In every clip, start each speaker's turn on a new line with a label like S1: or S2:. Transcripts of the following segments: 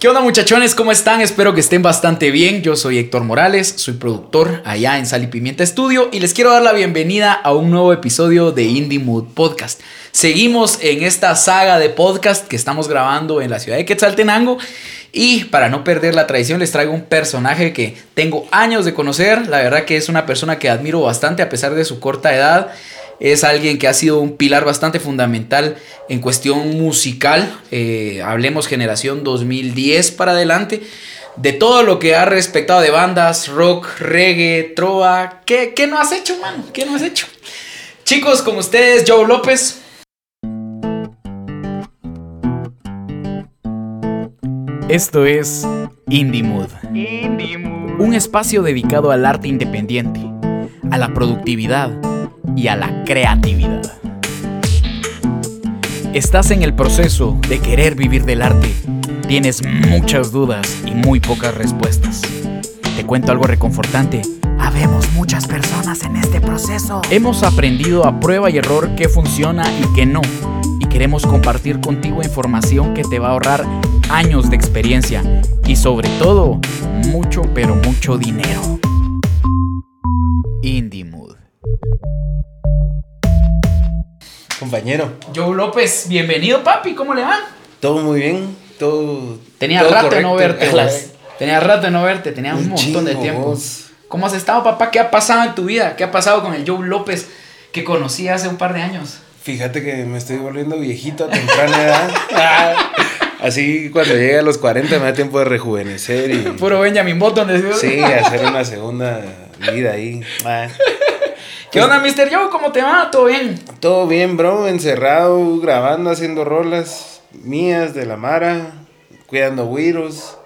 S1: ¿Qué onda muchachones? ¿Cómo están? Espero que estén bastante bien. Yo soy Héctor Morales, soy productor allá en Sal y Pimienta Estudio y les quiero dar la bienvenida a un nuevo episodio de Indie Mood Podcast. Seguimos en esta saga de podcast que estamos grabando en la ciudad de Quetzaltenango y para no perder la tradición les traigo un personaje que tengo años de conocer. La verdad que es una persona que admiro bastante a pesar de su corta edad es alguien que ha sido un pilar bastante fundamental en cuestión musical. Eh, hablemos generación 2010 para adelante. De todo lo que ha respectado de bandas, rock, reggae, trova. ¿Qué, qué no has hecho, mano? ¿Qué no has hecho? Chicos, con ustedes, Joe López. Esto es Indie Mood. Indie Mood. Un espacio dedicado al arte independiente, a la productividad y a la creatividad. Estás en el proceso de querer vivir del arte. Tienes muchas dudas y muy pocas respuestas. Te cuento algo reconfortante. Habemos muchas personas en este proceso. Hemos aprendido a prueba y error qué funciona y qué no. Y queremos compartir contigo información que te va a ahorrar años de experiencia y sobre todo mucho pero mucho dinero. Indie
S2: Compañero.
S1: Joe López, bienvenido papi, ¿cómo le va?
S2: Todo muy bien, todo.
S1: Tenía rato de no verte, Tenía rato de no verte, tenía un, montón de tiempo. ¿Cómo has estado, papá? ¿Qué ha pasado en tu vida? ¿Qué ha pasado con el Joe López que conocí hace un par de años?
S2: Fíjate que me estoy volviendo viejito a temprana edad. Así cuando llegue a los 40 me da tiempo de rejuvenecer y...
S1: Puro Benjamin Button.
S2: Sí, hacer una segunda vida ahí.
S1: ¿Qué onda, Mr. Joe? ¿Cómo te va? ¿Todo bien?
S2: Todo bien, bro. Encerrado, grabando, haciendo rolas mías de la Mara, cuidando virus.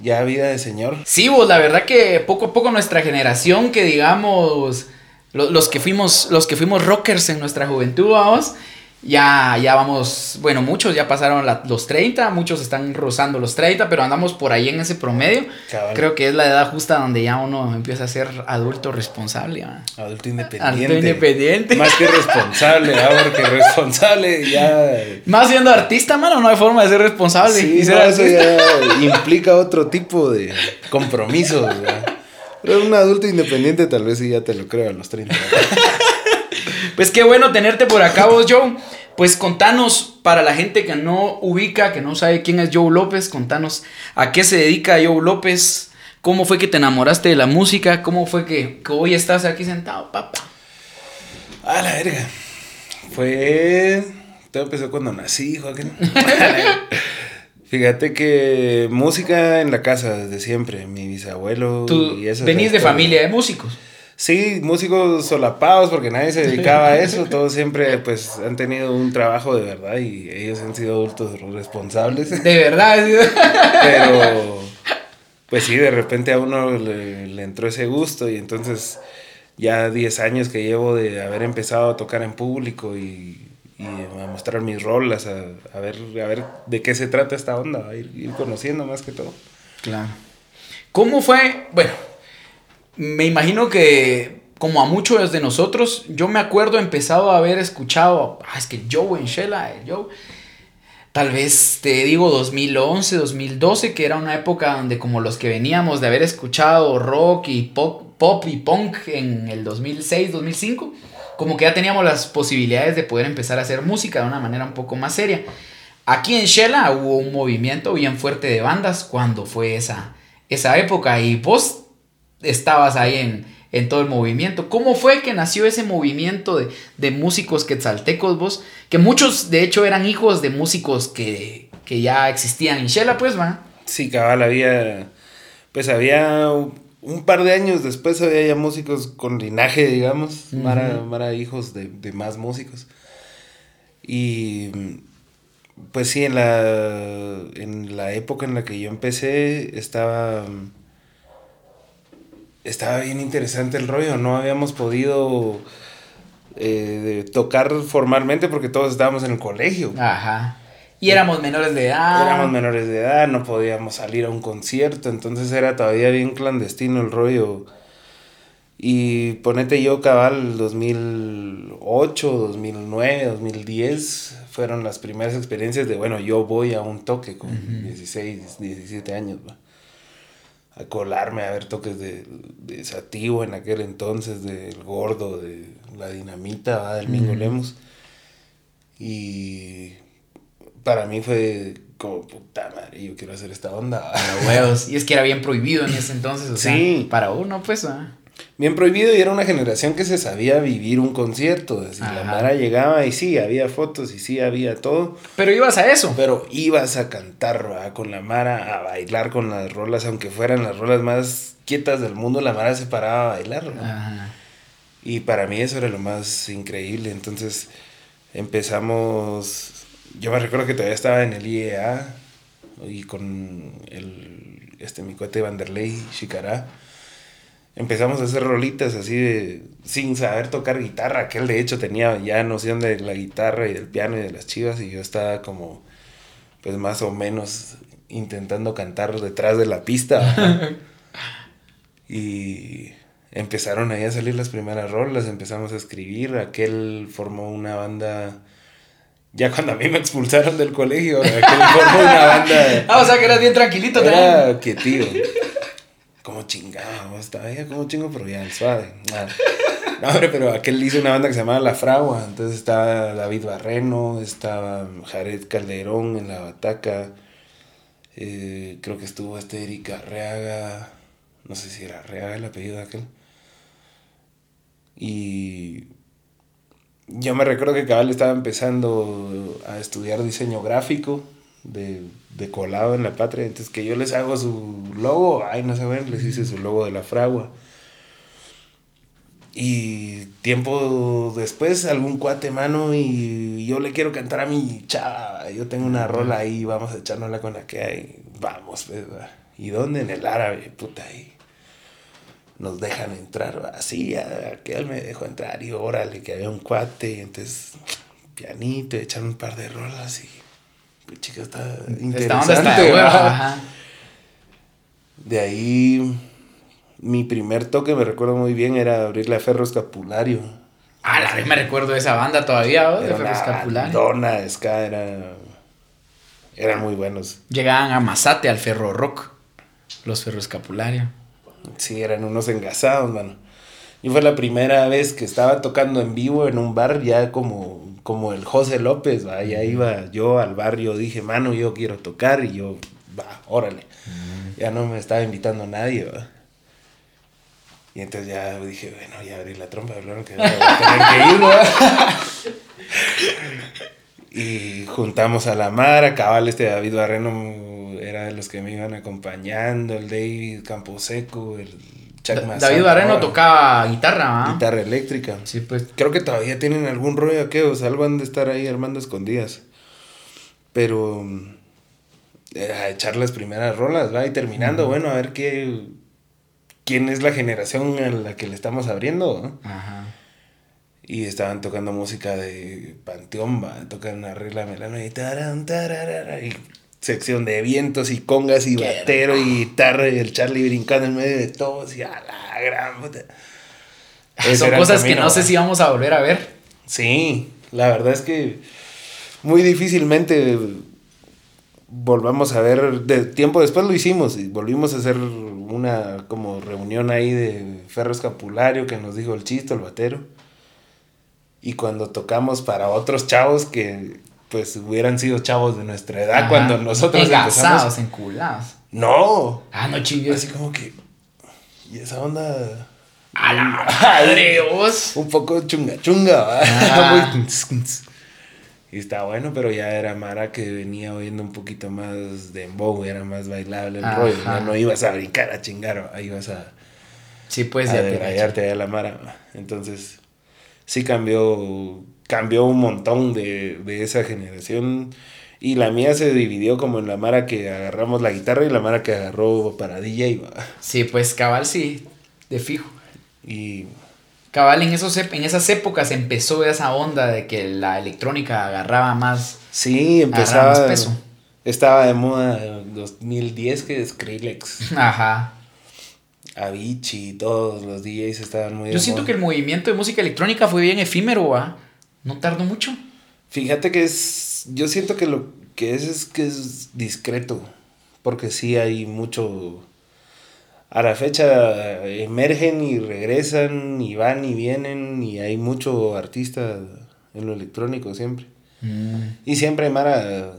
S2: Ya vida de señor.
S1: Sí, vos, la verdad que poco a poco nuestra generación, que digamos, los, que fuimos, los que fuimos rockers en nuestra juventud, vamos, ya, ya vamos, bueno, muchos ya pasaron los 30, muchos están rozando los 30, pero andamos por ahí en ese promedio. Creo que es la edad justa donde ya uno empieza a ser adulto responsable.
S2: Adulto independiente.
S1: Adulto independiente.
S2: Más que responsable, porque responsable ya...
S1: Más siendo artista, mano, no hay forma de ser responsable.
S2: y ser eso ya implica otro tipo de compromisos. Pero un adulto independiente tal vez sí ya te lo creo a los 30.
S1: Pues qué bueno tenerte por acá vos, Joe. Pues contanos, para la gente que no ubica, que no sabe quién es Joe López, contanos a qué se dedica Joe López, cómo fue que te enamoraste de la música, cómo fue que, hoy estás aquí sentado, papá.
S2: A la verga. Fue... Todo empezó cuando nací, Joaquín. Fíjate que música en la casa desde siempre, mi bisabuelo
S1: y eso. Venís de familia de músicos.
S2: Sí, músicos solapados porque nadie se dedicaba a eso, todos siempre pues han tenido un trabajo de verdad y ellos han sido adultos responsables.
S1: De verdad.
S2: Pero pues sí, de repente a uno le, entró ese gusto y entonces ya 10 años que llevo de haber empezado a tocar en público y, a mostrar mis rolas, a, ver, a ver de qué se trata esta onda, a ir, ir conociendo más que todo.
S1: Claro. ¿Cómo fue? Bueno, me imagino que como a muchos de nosotros, yo me acuerdo empezado a haber escuchado, ah, es que Joe en Shella, Joe, tal vez te digo 2011, 2012, que era una época donde como los que veníamos de haber escuchado rock y pop, pop y punk en el 2006, 2005, como que ya teníamos las posibilidades de poder empezar a hacer música de una manera un poco más seria. Aquí en Shela hubo un movimiento bien fuerte de bandas cuando fue esa, esa época y vos estabas ahí en, todo el movimiento. ¿Cómo fue que nació ese movimiento de, de, músicos quetzaltecos vos? Que muchos de hecho eran hijos de músicos que, ya existían en Shela, pues, ¿va?
S2: Sí, cabal, había, pues había un par de años después había ya músicos con linaje, digamos, Mara, hijos de, de, más músicos. Y pues sí, en la, en la época en la que yo empecé estaba estaba bien interesante el rollo, no habíamos podido eh, tocar formalmente porque todos estábamos en el colegio.
S1: Ajá. Y éramos menores de edad.
S2: Éramos menores de edad, no podíamos salir a un concierto, entonces era todavía bien clandestino el rollo. Y ponete yo cabal 2008, 2009, 2010 fueron las primeras experiencias de, bueno, yo voy a un toque con 16, 17 años, ¿va? A colarme a ver toques de, de Sativo en aquel entonces, del Gordo, de La Dinamita, ¿va? del Mingo Lemos. Y para mí fue como, puta madre, yo quiero hacer esta onda.
S1: Para huevos. Y es que era bien prohibido en ese entonces, o sea,
S2: Sí.
S1: para uno, pues, ah.
S2: Bien prohibido y era una generación que se sabía vivir un concierto. Así, la. Mara llegaba y sí, había fotos y sí, había todo.
S1: Pero ibas a eso.
S2: Pero ibas a cantar con la Mara, a bailar con las rolas, aunque fueran las rolas más quietas del mundo, la Mara se paraba a bailar. Y para mí eso era lo más increíble. Entonces empezamos, yo me recuerdo que todavía estaba en el IEA y con el, este, mi cuate Vanderlei Chicará. Empezamos a hacer rolitas así de, sin saber tocar guitarra, que él de hecho tenía ya noción de la guitarra y del piano y de las chivas y yo estaba como, pues más o menos intentando cantar detrás de la pista. y empezaron ahí a salir las primeras rolas, empezamos a escribir, aquel formó una banda, ya cuando a mí me expulsaron del colegio, aquel formó una banda...
S1: Ah, o sea que eras bien tranquilito también.
S2: Era que tío. Como chingado, estaba ya como chingo, pero ya el suave. No, hombre, pero aquel hizo una banda que se llamaba La Fragua. Entonces estaba David Barreno, estaba Jared Calderón en la bataca. eh, creo que estuvo este Erika Arreaga. No sé si era Arreaga el apellido de aquel. Y yo me recuerdo que Cabal estaba empezando a estudiar diseño gráfico de, de colado en la patria. Entonces que yo les hago su logo, ay no sé, bueno, les hice su logo de la fragua. Y tiempo después, algún cuate mano y yo le quiero cantar a mi chava. Yo tengo una rola ahí, vamos a echárnosla con la que hay. Vamos, pues, va. ¿Y dónde? En el árabe, puta, ahí. Nos dejan entrar. Así, aquel me dejó entrar y órale, que había un cuate. Y entonces, pianito, echan un par de rolas y. Chica, está interesante.
S1: está ajá.
S2: De ahí, mi primer toque, me recuerdo muy bien, era abrirle a Ferro Escapulario.
S1: Ah, la vez me recuerdo de esa banda todavía, ¿no? de
S2: Era
S1: Ferro Escapulario.
S2: bandona, ska, era... Eran muy buenos.
S1: Llegaban a Mazate, al Ferro Rock. Los Ferro Escapulario.
S2: Sí, eran unos engasados, mano. Y fue la primera vez que estaba tocando en vivo en un bar, ya como, como el José López, ¿va? Ya iba yo al barrio, dije, mano, yo quiero tocar, y yo, va, órale. Ya no me estaba invitando nadie, ¿va? Y entonces ya dije, bueno, ya abrí la trompa, hablaron que voy a tener que ir. Y juntamos a la Mara, cabal, este David Barreno era de los que me iban acompañando, el David Camposeco, el Chuck
S1: David Barreno
S2: ahora,
S1: tocaba guitarra, ¿ah?
S2: guitarra eléctrica.
S1: Sí, pues.
S2: Creo que todavía tienen algún rollo que, o sea, algo han de estar ahí armando escondidas. Pero mm, era echar las primeras rolas, ¿va? Y terminando, bueno, a ver qué quién es la generación a la que le estamos abriendo, ¿no?
S1: Ajá.
S2: Y estaban tocando música de Panteón, va, tocan una regla melano y taran, tararara, y sección de vientos y congas y batero y guitarra y el Charlie brincando en medio de todos y a la gran puta.
S1: Son cosas que no sé si vamos a volver a ver.
S2: Sí, la verdad es que muy difícilmente volvamos a ver, de tiempo después lo hicimos y volvimos a hacer una como reunión ahí de Ferro Escapulario que nos dijo el chisto, el batero. Y cuando tocamos para otros chavos que pues hubieran sido chavos de nuestra edad
S1: Ajá.
S2: cuando nosotros empezamos.
S1: enculados.
S2: No,
S1: Ah, no chingues.
S2: así como que y esa onda
S1: A la madre, vos.
S2: un poco chunga chunga.
S1: Ah.
S2: Y está bueno, pero ya era Mara que venía oyendo un poquito más de embow, era más bailable el
S1: Ajá.
S2: rollo. Ya no ibas a brincar a chingar, ahí ibas a,
S1: Sí, pues
S2: a
S1: ya
S2: a la Mara. Entonces, sí cambió, cambió un montón de, de esa generación. Y la mía se dividió como en la Mara que agarramos la guitarra y la Mara que agarró para DJ. ¿va?
S1: Sí, pues cabal sí, de fijo.
S2: Y
S1: Cabal, en, esos, en esas épocas empezó esa onda de que la electrónica agarraba más.
S2: Sí, empezaba.
S1: más peso.
S2: Estaba de moda en 2010 que es Skrillex.
S1: Ajá.
S2: Avicii, todos los DJs estaban muy...
S1: Yo siento que el movimiento de música electrónica fue bien efímero, ¿ah? No tardó mucho.
S2: Fíjate que es, yo siento que lo que es es que es discreto, porque sí hay mucho... A la fecha emergen y regresan y van y vienen y hay mucho artista en lo electrónico siempre.
S1: Mm.
S2: Y siempre hay Mara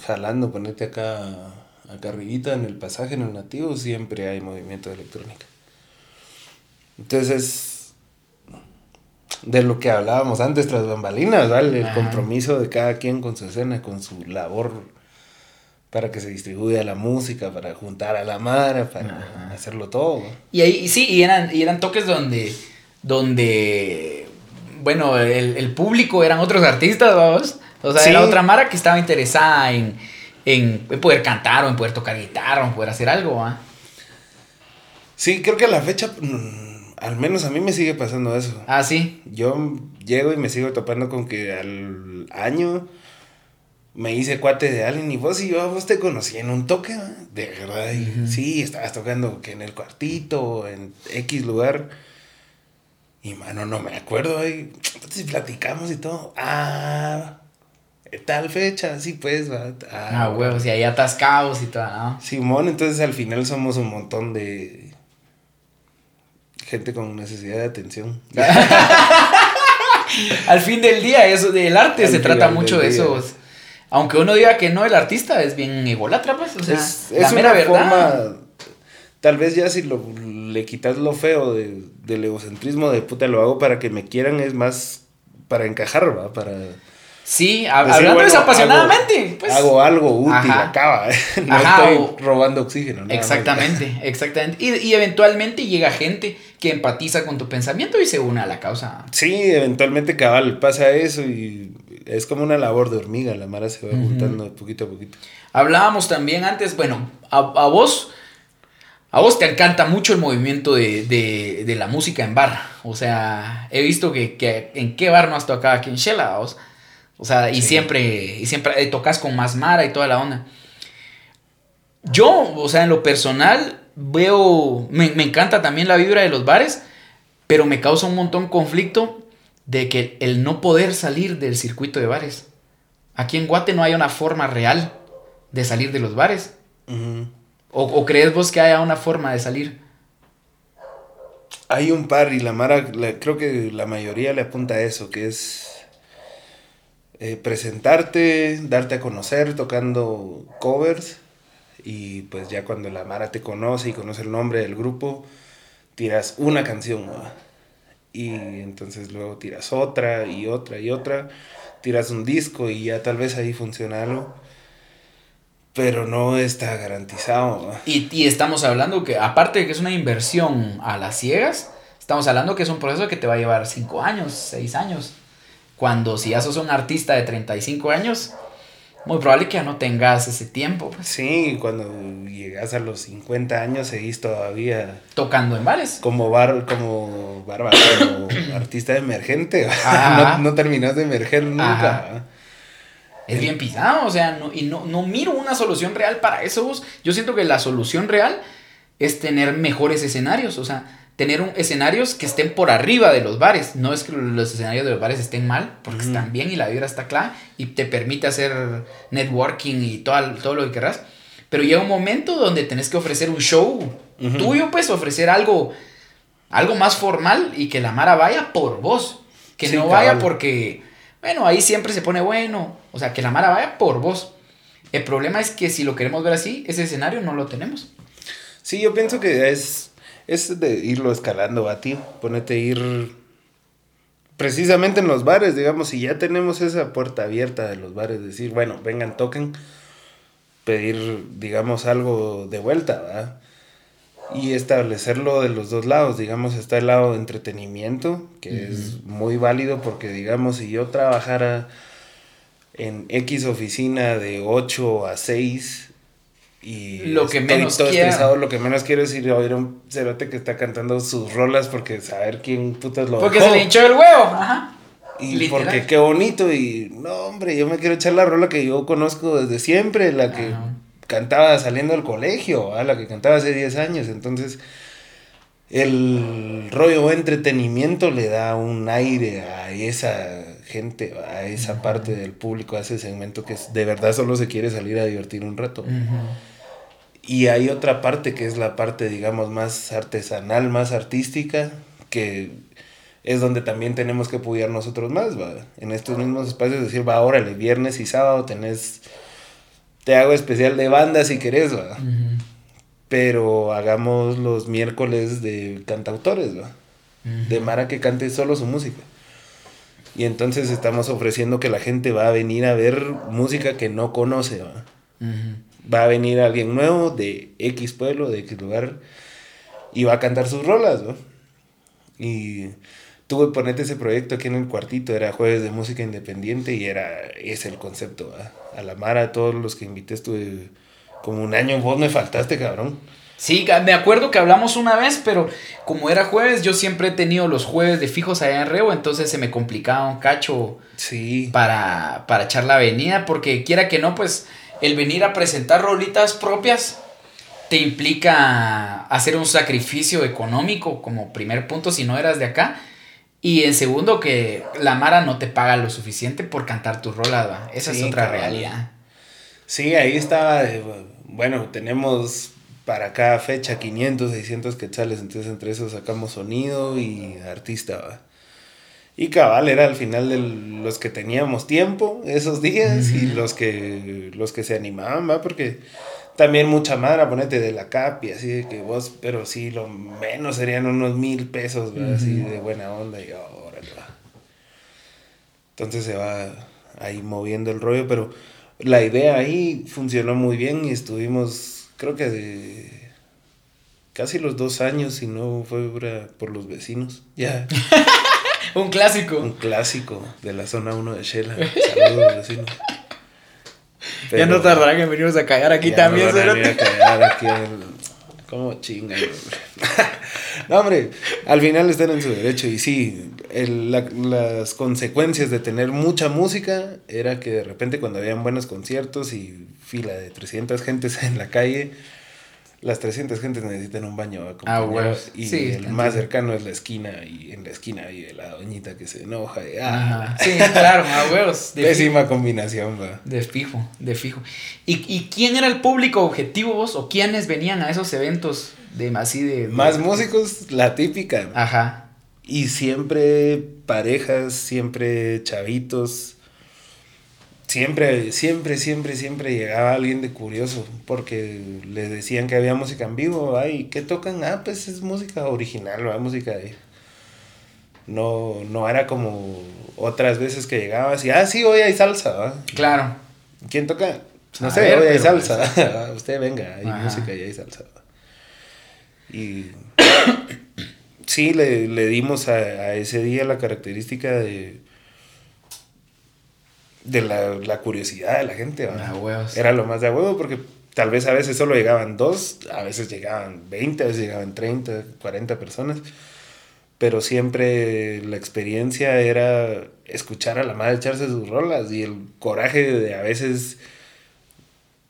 S2: jalando, ponete acá, acá arribita en el pasaje, en el nativo, siempre hay movimiento de electrónica. Entonces, de lo que hablábamos antes tras bambalinas, ¿vale? El
S1: Ajá.
S2: compromiso de cada quien con su escena, con su labor para que se distribuya la música, para juntar a la Mara, para hacerlo todo.
S1: Y ahí, y sí, y eran, y eran toques donde, donde, bueno, el, el público eran otros artistas, vamos. O sea,
S2: Sí.
S1: era otra Mara que estaba interesada en, en, en poder cantar o en poder tocar guitarra o en poder hacer algo, ¿ah?
S2: Sí, creo que a la fecha, mm, al menos a mí me sigue pasando eso.
S1: Ah, sí.
S2: Yo llego y me sigo topando con que al año me hice cuate de alguien y vos y yo a vos te conocí en un toque, de verdad. y Sí, estabas tocando que en el cuartito en X lugar. Y mano, no me acuerdo ahí. Si platicamos y todo. Ah, tal fecha, sí pues, va.
S1: Ah, huevos, y ahí atascados y todo, ¿no?
S2: Simón, entonces al final somos un montón de gente con necesidad de atención.
S1: Al fin del día, eso del arte
S2: Al
S1: se trata mucho de
S2: día.
S1: eso. Aunque uno diga que no, el artista es bien ególatra, pues. O sea,
S2: es,
S1: la mera
S2: una
S1: verdad.
S2: forma, tal vez ya si lo, le quitas lo feo de- del egocentrismo de puta lo hago para que me quieran es más para encajar, ¿va? Para
S1: Sí, hab-
S2: decir,
S1: hablando
S2: bueno,
S1: desapasionadamente.
S2: hago,
S1: pues.
S2: hago algo útil,
S1: Ajá.
S2: acaba. no
S1: Ajá,
S2: estoy
S1: o-
S2: robando oxígeno. más.
S1: Exactamente, exactamente. Y, y eventualmente llega gente que empatiza con tu pensamiento y se une a la causa.
S2: Sí, eventualmente cabal pasa eso y es como una labor de hormiga, la mara se va juntando poquito a poquito.
S1: Hablábamos también antes, bueno, a, a vos, a vos te encanta mucho el movimiento de, de- de la música en bar. O sea, he visto que, que en qué bar no has tocado aquí en Shela, vos. O sea, y
S2: Sí.
S1: siempre, y siempre eh, tocas con más Mara y toda la onda. Yo, o sea, en lo personal, veo, me, me encanta también la vibra de los bares, pero me causa un montón conflicto de que el no poder salir del circuito de bares. Aquí en Guate no hay una forma real de salir de los bares. ¿O, o crees vos que haya una forma de salir?
S2: Hay un par y la Mara, la- creo que la mayoría le apunta a eso, que es eh, presentarte, darte a conocer tocando covers y pues ya cuando la Mara te conoce y conoce el nombre del grupo, tiras una canción y entonces luego tiras otra y otra y otra, tiras un disco y ya tal vez ahí funciona algo, pero no está garantizado.
S1: Y, y estamos hablando que, aparte de que es una inversión a las ciegas, estamos hablando que es un proceso que te va a llevar 5 años, 6 años. Cuando si ya sos un artista de 35 años, muy probable que ya no tengas ese tiempo, pues,
S2: Sí, cuando llegas a los 50 años seguís todavía
S1: tocando en bares.
S2: como bar, como barba, como artista emergente. No, no terminas de emerger nunca.
S1: Ajá. Es bien pisado, o sea, no, y no, no miro una solución real para eso. vos. Yo siento que la solución real es tener mejores escenarios, o sea, tener un, escenarios que estén por arriba de los bares. No es que los escenarios de los bares estén mal, porque
S2: Ujú.
S1: están bien y la vibra está clara y te permite hacer networking y todo, todo lo que querrás. Pero llega un momento donde tenés que ofrecer un show
S2: Ujú.
S1: tuyo, pues ofrecer algo, algo más formal y que la Mara vaya por vos. Que
S2: Sí,
S1: no vaya
S2: cabal.
S1: porque, bueno, ahí siempre se pone bueno. O sea, que la Mara vaya por vos. El problema es que si lo queremos ver así, ese escenario no lo tenemos.
S2: Sí, yo pienso que es, es de irlo escalando a ti. Ponete a ir precisamente en los bares, digamos, si ya tenemos esa puerta abierta de los bares, decir, bueno, vengan, toquen, pedir, digamos, algo de vuelta, ¿verdad? Y establecerlo de los dos lados, digamos, está el lado de entretenimiento, que es muy válido porque, digamos, si yo trabajara en X oficina de 8 a 6 y
S1: Lo que
S2: estoy
S1: menos
S2: todo
S1: quiera.
S2: estresado, lo que menos quiero es ir a oír a un cerote que está cantando sus rolas porque saber quién putas lo
S1: Porque
S2: dejó.
S1: se le hinchó el huevo. Ajá.
S2: Y
S1: Literal.
S2: porque qué bonito y no, hombre, yo me quiero echar la rola que yo conozco desde siempre, la que
S1: Ajá.
S2: cantaba saliendo del colegio, la que cantaba hace 10 años, entonces el rollo entretenimiento le da un aire a esa gente, a esa parte del público, a ese segmento que de verdad solo se quiere salir a divertir un rato. Y hay otra parte que es la parte, digamos, más artesanal, más artística, que es donde también tenemos que apoyar nosotros más, ¿va? En estos mismos espacios, decir, va, órale, viernes y sábado tenés, te hago especial de banda si querés, ¿va? Pero hagamos los miércoles de cantautores, ¿va? De Mara que cante solo su música. Y entonces estamos ofreciendo que la gente va a venir a ver música que no conoce, ¿va? Va a venir alguien nuevo de X pueblo, de X lugar, y va a cantar sus rolas, ¿va? Y tuve que ponerte ese proyecto aquí en el cuartito, era jueves de música independiente y era ese el concepto. A la Mara, todos los que invité estuve como un año, vos me faltaste, cabrón.
S1: Sí, me acuerdo que hablamos una vez, pero como era jueves, yo siempre he tenido los jueves de fijos allá en Reo, entonces se me complicaba un cacho
S2: sí.
S1: para, para echar la avenida, porque quiera que no, pues el venir a presentar rolitas propias te implica hacer un sacrificio económico como primer punto si no eras de acá y en segundo, que la Mara no te paga lo suficiente por cantar tu rola, Esa es otra realidad.
S2: Sí, ahí estaba, bueno, tenemos para cada fecha 500, 600 quetzales, entonces entre eso sacamos sonido y artista, Y cabal era al final de los que teníamos tiempo esos días y los que, los que se animaban, ¿va? Porque también mucha madre, ponete de la capi, así de que vos, pero sí, lo menos serían unos mil pesos, así de buena onda, y ahora va. Entonces se va ahí moviendo el rollo, pero la idea ahí funcionó muy bien y estuvimos, creo que de casi los dos años, si no fue por los vecinos, ya.
S1: Un clásico.
S2: Un clásico de la zona 1 de Shela. Saludos, vecinos
S1: ya no tardarán en venirnos a callar aquí también, no van a, callar aquí
S2: ¿Cómo chingan? no, hombre, al final están en su derecho. Y sí, las consecuencias de tener mucha música era que de repente cuando habían buenos conciertos y fila de 300 gentes en la calle, las 300 gentes necesitan un baño
S1: ah,
S2: y el más cercano es la esquina y en la esquina hay la doñita que se enoja ah,
S1: sí claro a huevos
S2: pésima combinación va.
S1: De fijo de fijo. ¿Y, ¿Y, quién era el público objetivo vos o quiénes venían a esos eventos de así de,
S2: más músicos la típica.
S1: Ajá.
S2: Y siempre parejas siempre chavitos siempre, siempre, siempre, siempre llegaba alguien de curioso porque le decían que había música en vivo, ay, ¿qué tocan? Ah, pues es música original, ¿va? música de... No, no era como otras veces que llegabas y, ah, sí, hoy hay salsa, ¿va?
S1: Claro.
S2: ¿Quién toca? No sé, hoy hay salsa. Usted venga, hay música y hay salsa. Y sí, le, le dimos a, a ese día la característica de de la, curiosidad de la gente. Era lo más de huevo porque tal vez a veces solo llegaban dos, a veces llegaban 20, a veces llegaban 30, 40 personas. Pero siempre la experiencia era escuchar a la madre echarse sus rolas y el coraje de a veces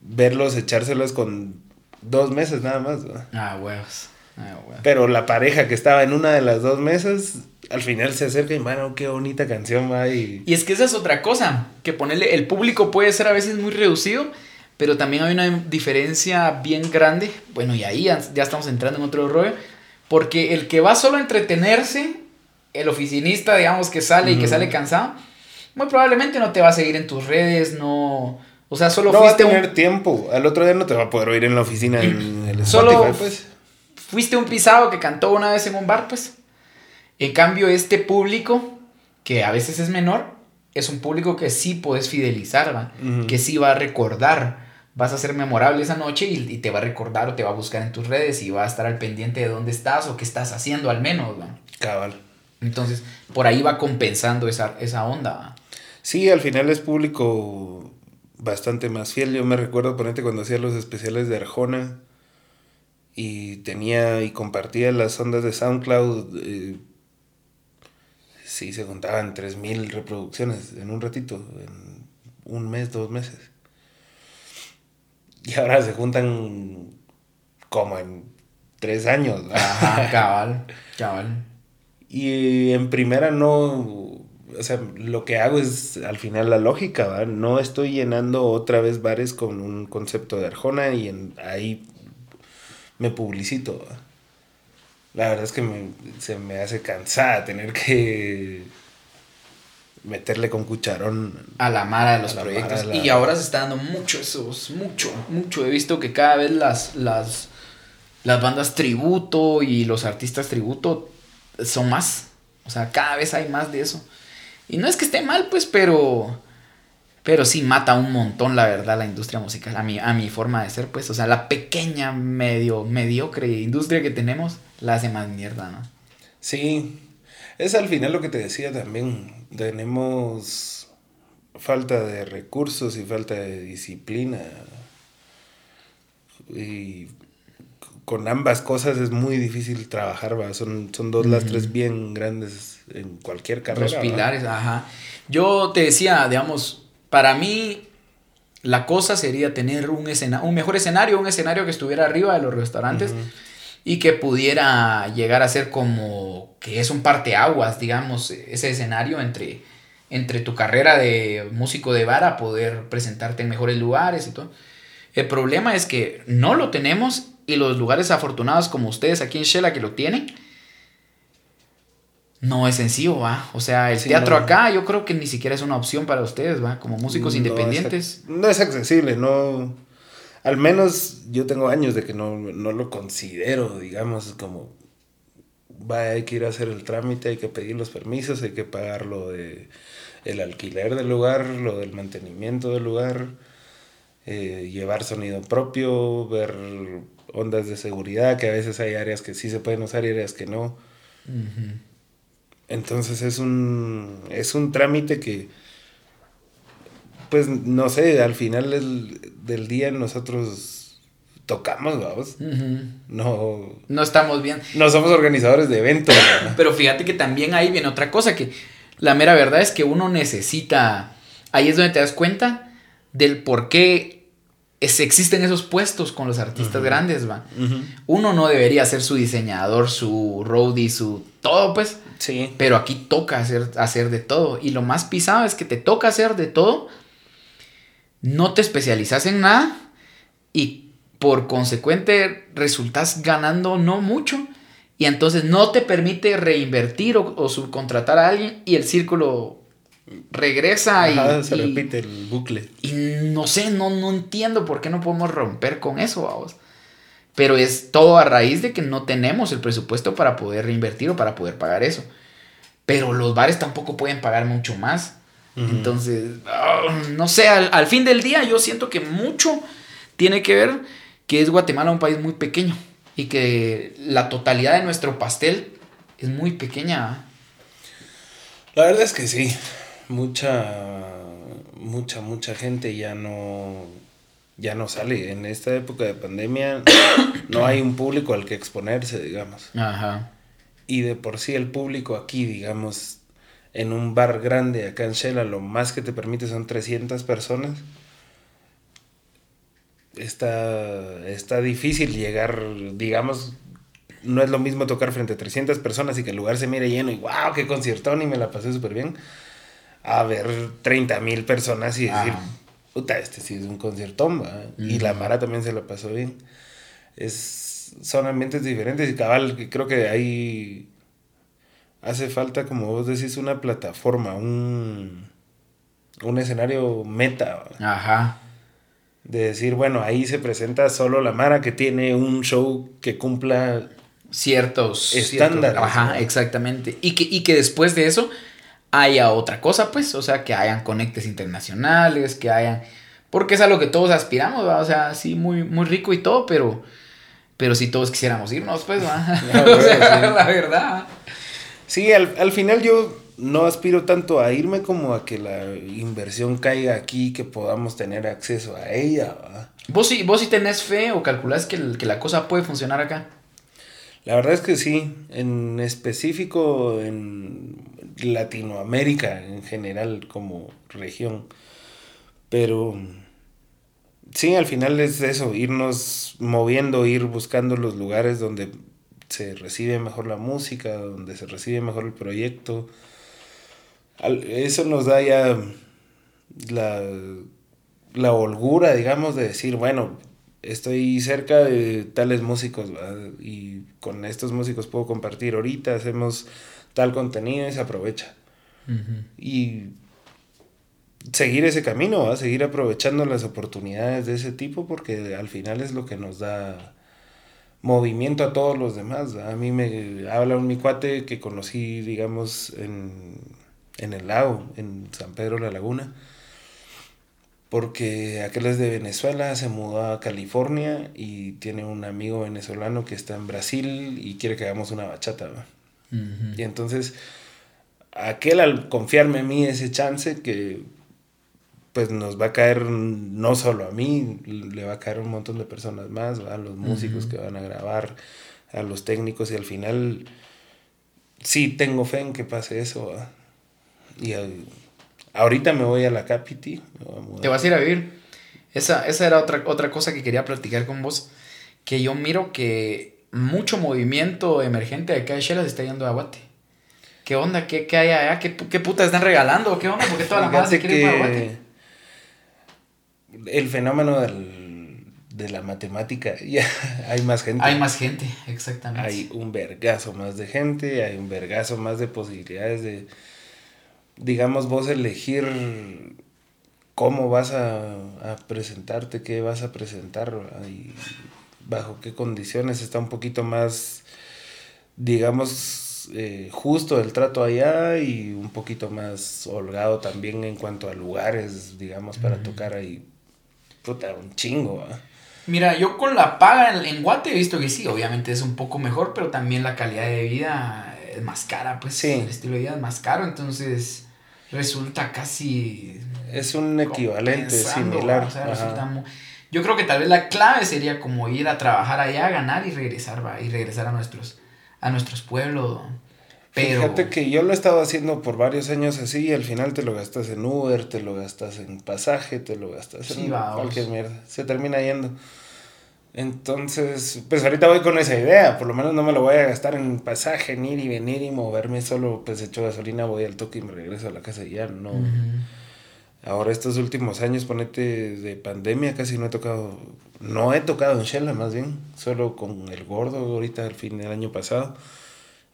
S2: verlos echárselas con dos meses nada más.
S1: Ah, huevos. Ah,
S2: Pero la pareja que estaba en una de las dos mesas al final se acerca y, mano, qué bonita canción va. Y...
S1: y es que esa es otra cosa, que ponerle, el público puede ser a veces muy reducido, pero también hay una diferencia bien grande. Bueno, y ahí ya, estamos entrando en otro rollo, porque el que va solo a entretenerse, el oficinista, digamos, que sale y que sale cansado, muy probablemente no te va a seguir en tus redes, no... O sea, solo
S2: no fuiste va a tener tiempo. Al otro día no te va a poder oír en la oficina en el Spotify, pues.
S1: Fuiste un pisado que cantó una vez en un bar, pues. En cambio, este público, que a veces es menor, es un público que sí puedes fidelizar, ¿va? que sí va a recordar. Vas a ser memorable esa noche y, te va a recordar o te va a buscar en tus redes y va a estar al pendiente de dónde estás o qué estás haciendo al menos. ¿va?
S2: Cabal.
S1: Entonces, por ahí va compensando esa, esa onda. ¿va?
S2: Sí, al final es público bastante más fiel. Yo me recuerdo, ponente, cuando hacía los especiales de Arjona y tenía y compartía las ondas de SoundCloud. Eh, sí se contaban 3.000 reproducciones en un ratito, en un mes, dos meses. Y ahora se juntan como en tres años.
S1: Ajá, cabal, cabal.
S2: Y en primera no, o sea, lo que hago es al final la lógica, ¿va? No estoy llenando otra vez bares con un concepto de Arjona y en, ahí me publicito, ¿va? La verdad es que me- se me hace cansada tener que meterle con cucharón.
S1: A la mara de los proyectos.
S2: la-
S1: Y ahora se está dando mucho eso, mucho, mucho. He visto que cada vez las, las, las bandas tributo y los artistas tributo son más. O sea, cada vez hay más de eso. Y no es que esté mal, pues, pero. Pero sí mata un montón, la verdad, la industria musical. A mi, a mi forma de ser, pues. O sea, la pequeña, medio, mediocre industria que tenemos la hace más mierda, ¿no?
S2: Sí, es al final lo que te decía también. Tenemos falta de recursos y falta de disciplina. Y con ambas cosas es muy difícil trabajar, ¿va? Son, son dos lastres bien grandes en cualquier carrera.
S1: Los
S2: ¿va?
S1: pilares, ajá. Yo te decía, digamos, para mí la cosa sería tener un, escena un mejor escenario, un escenario que estuviera arriba de los restaurantes y que pudiera llegar a ser como que es un parteaguas, digamos, ese escenario entre, entre tu carrera de músico de vara, poder presentarte en mejores lugares y todo. El problema es que no lo tenemos y los lugares afortunados como ustedes aquí en Shela que lo tienen, no es sencillo, ¿va? O sea, el
S2: Sí,
S1: teatro
S2: no.
S1: acá yo creo que ni siquiera es una opción para ustedes, ¿va? Como músicos
S2: No
S1: independientes.
S2: No es, accesible, no. Al menos yo tengo años de que no, no lo considero, digamos, como. Va, hay que ir a hacer el trámite, hay que pedir los permisos, hay que pagar lo de el alquiler del lugar, lo del mantenimiento del lugar, eh, llevar sonido propio, ver ondas de seguridad, que a veces hay áreas que sí se pueden usar y áreas que no. Entonces es un, es un trámite que, pues no sé, al final del, del día nosotros tocamos, vamos. No,
S1: No estamos bien.
S2: no somos organizadores de eventos.
S1: Pero fíjate que también ahí viene otra cosa, que la mera verdad es que uno necesita, ahí es donde te das cuenta del por qué es- existen esos puestos con los artistas grandes, va. Uno no debería ser su diseñador, su roadie, su todo, pues.
S2: Sí.
S1: Pero aquí toca hacer, hacer de todo. Y lo más pisado es que te toca hacer de todo. No te especializas en nada. Y por consecuente resultas ganando no mucho. Y entonces no te permite reinvertir o, o subcontratar a alguien. Y el círculo regresa y,
S2: se
S1: y-
S2: repite el bucle.
S1: y no sé, no, no entiendo por qué no podemos romper con eso, vamos. Pero es todo a raíz de que no tenemos el presupuesto para poder reinvertir o para poder pagar eso. Pero los bares tampoco pueden pagar mucho más. Entonces, ah, no sé, al, al fin del día yo siento que mucho tiene que ver que es Guatemala un país muy pequeño y que la totalidad de nuestro pastel es muy pequeña. ¿va?
S2: La verdad es que sí. Mucha, mucha, mucha gente ya no, ya no sale. En esta época de pandemia no hay un público al que exponerse, digamos.
S1: Ajá.
S2: Y de por sí el público aquí, digamos, en un bar grande acá en Shela, lo más que te permite son 300 personas. Está, está difícil llegar, digamos, no es lo mismo tocar frente a 300 personas y que el lugar se mire lleno y wow, qué conciertón y me la pasé súper bien. A ver 30 mil personas y decir. Puta, este sí es un conciertón, ¿va? Y la Mara también se la pasó bien. Es, son ambientes diferentes y cabal, creo que ahí hace falta, como vos decís, una plataforma, un, un escenario meta. ¿va?
S1: Ajá.
S2: De decir, bueno, ahí se presenta solo la Mara que tiene un show que cumpla
S1: ciertos
S2: Estándares,
S1: ciertos- ajá,
S2: ¿no?
S1: exactamente. Y que, y que después de eso haya otra cosa, pues, o sea, que hayan conectes internacionales, que hayan. Porque es a lo que todos aspiramos, ¿va? O sea, sí, muy, muy rico y todo, pero. Pero si todos quisiéramos irnos, pues, ¿va? O
S2: bueno,
S1: sea,
S2: sí.
S1: la verdad.
S2: Sí, al, al final yo no aspiro tanto a irme como a que la inversión caiga aquí, que podamos tener acceso a ella. ¿va?
S1: ¿Vos sí, vos sí tenés fe o calculás que, el- que la cosa puede funcionar acá?
S2: La verdad es que sí, en específico en Latinoamérica en general como región, pero sí, al final es eso, irnos moviendo, ir buscando los lugares donde se recibe mejor la música, donde se recibe mejor el proyecto. eso nos da ya la, la holgura, digamos, de decir, bueno, estoy cerca de tales músicos y con estos músicos puedo compartir ahorita, hacemos tal contenido y se aprovecha. Y seguir ese camino, seguir aprovechando las oportunidades de ese tipo porque al final es lo que nos da movimiento a todos los demás. A mí me habla un mi cuate que conocí, digamos, en, en el lago, en San Pedro la Laguna porque aquel es de Venezuela, se mudó a California y tiene un amigo venezolano que está en Brasil y quiere que hagamos una bachata. Y entonces, aquel al confiarme a mí ese chance que pues nos va a caer no solo a mí, le va a caer a un montón de personas más, a los músicos que van a grabar, a los técnicos y al final sí tengo fe en que pase eso. Y Ahorita me voy a la Capiti.
S1: Te vas a ir a vivir. Esa, esa era otra, otra cosa que quería platicar con vos. Que yo miro que mucho movimiento emergente de Shela se está yendo a Aguate. ¿Qué onda? ¿Qué, qué hay allá? ¿Qué, ¿Qué puta están regalando? ¿Qué onda? ¿Por qué toda la gente se quiere ir a Aguate?
S2: El fenómeno del, de la matemática, ya hay más gente.
S1: Hay más gente, exactamente.
S2: Hay un vergazo más de gente, hay un vergazo más de posibilidades de digamos, vos elegir cómo vas a, presentarte, qué vas a presentar y bajo qué condiciones está un poquito más, digamos, eh, justo el trato allá y un poquito más holgado también en cuanto a lugares, digamos, para tocar ahí. Puta, un chingo,
S1: Mira, yo con la paga en, en, Guate he visto que sí, obviamente es un poco mejor, pero también la calidad de vida es más cara, pues sí. el estilo de vida es más caro, entonces resulta casi...
S2: Es un equivalente similar.
S1: Yo creo que tal vez la clave sería como ir a trabajar allá, ganar y regresar, y regresar a nuestros, a nuestros pueblos.
S2: Pero... Fíjate que yo lo he estado haciendo por varios años así y al final te lo gastas en Uber, te lo gastas en pasaje, te lo gastas en cualquier mierda. Se termina yendo. Entonces, pues ahorita voy con esa idea, por lo menos no me lo voy a gastar en pasaje, ni ir y venir y moverme solo, pues echo gasolina, voy al toque y me regreso a la casa y ya, no. Ahora estos últimos años, ponete de pandemia, casi no he tocado, no he tocado en Shella más bien, solo con el gordo ahorita al fin del año pasado,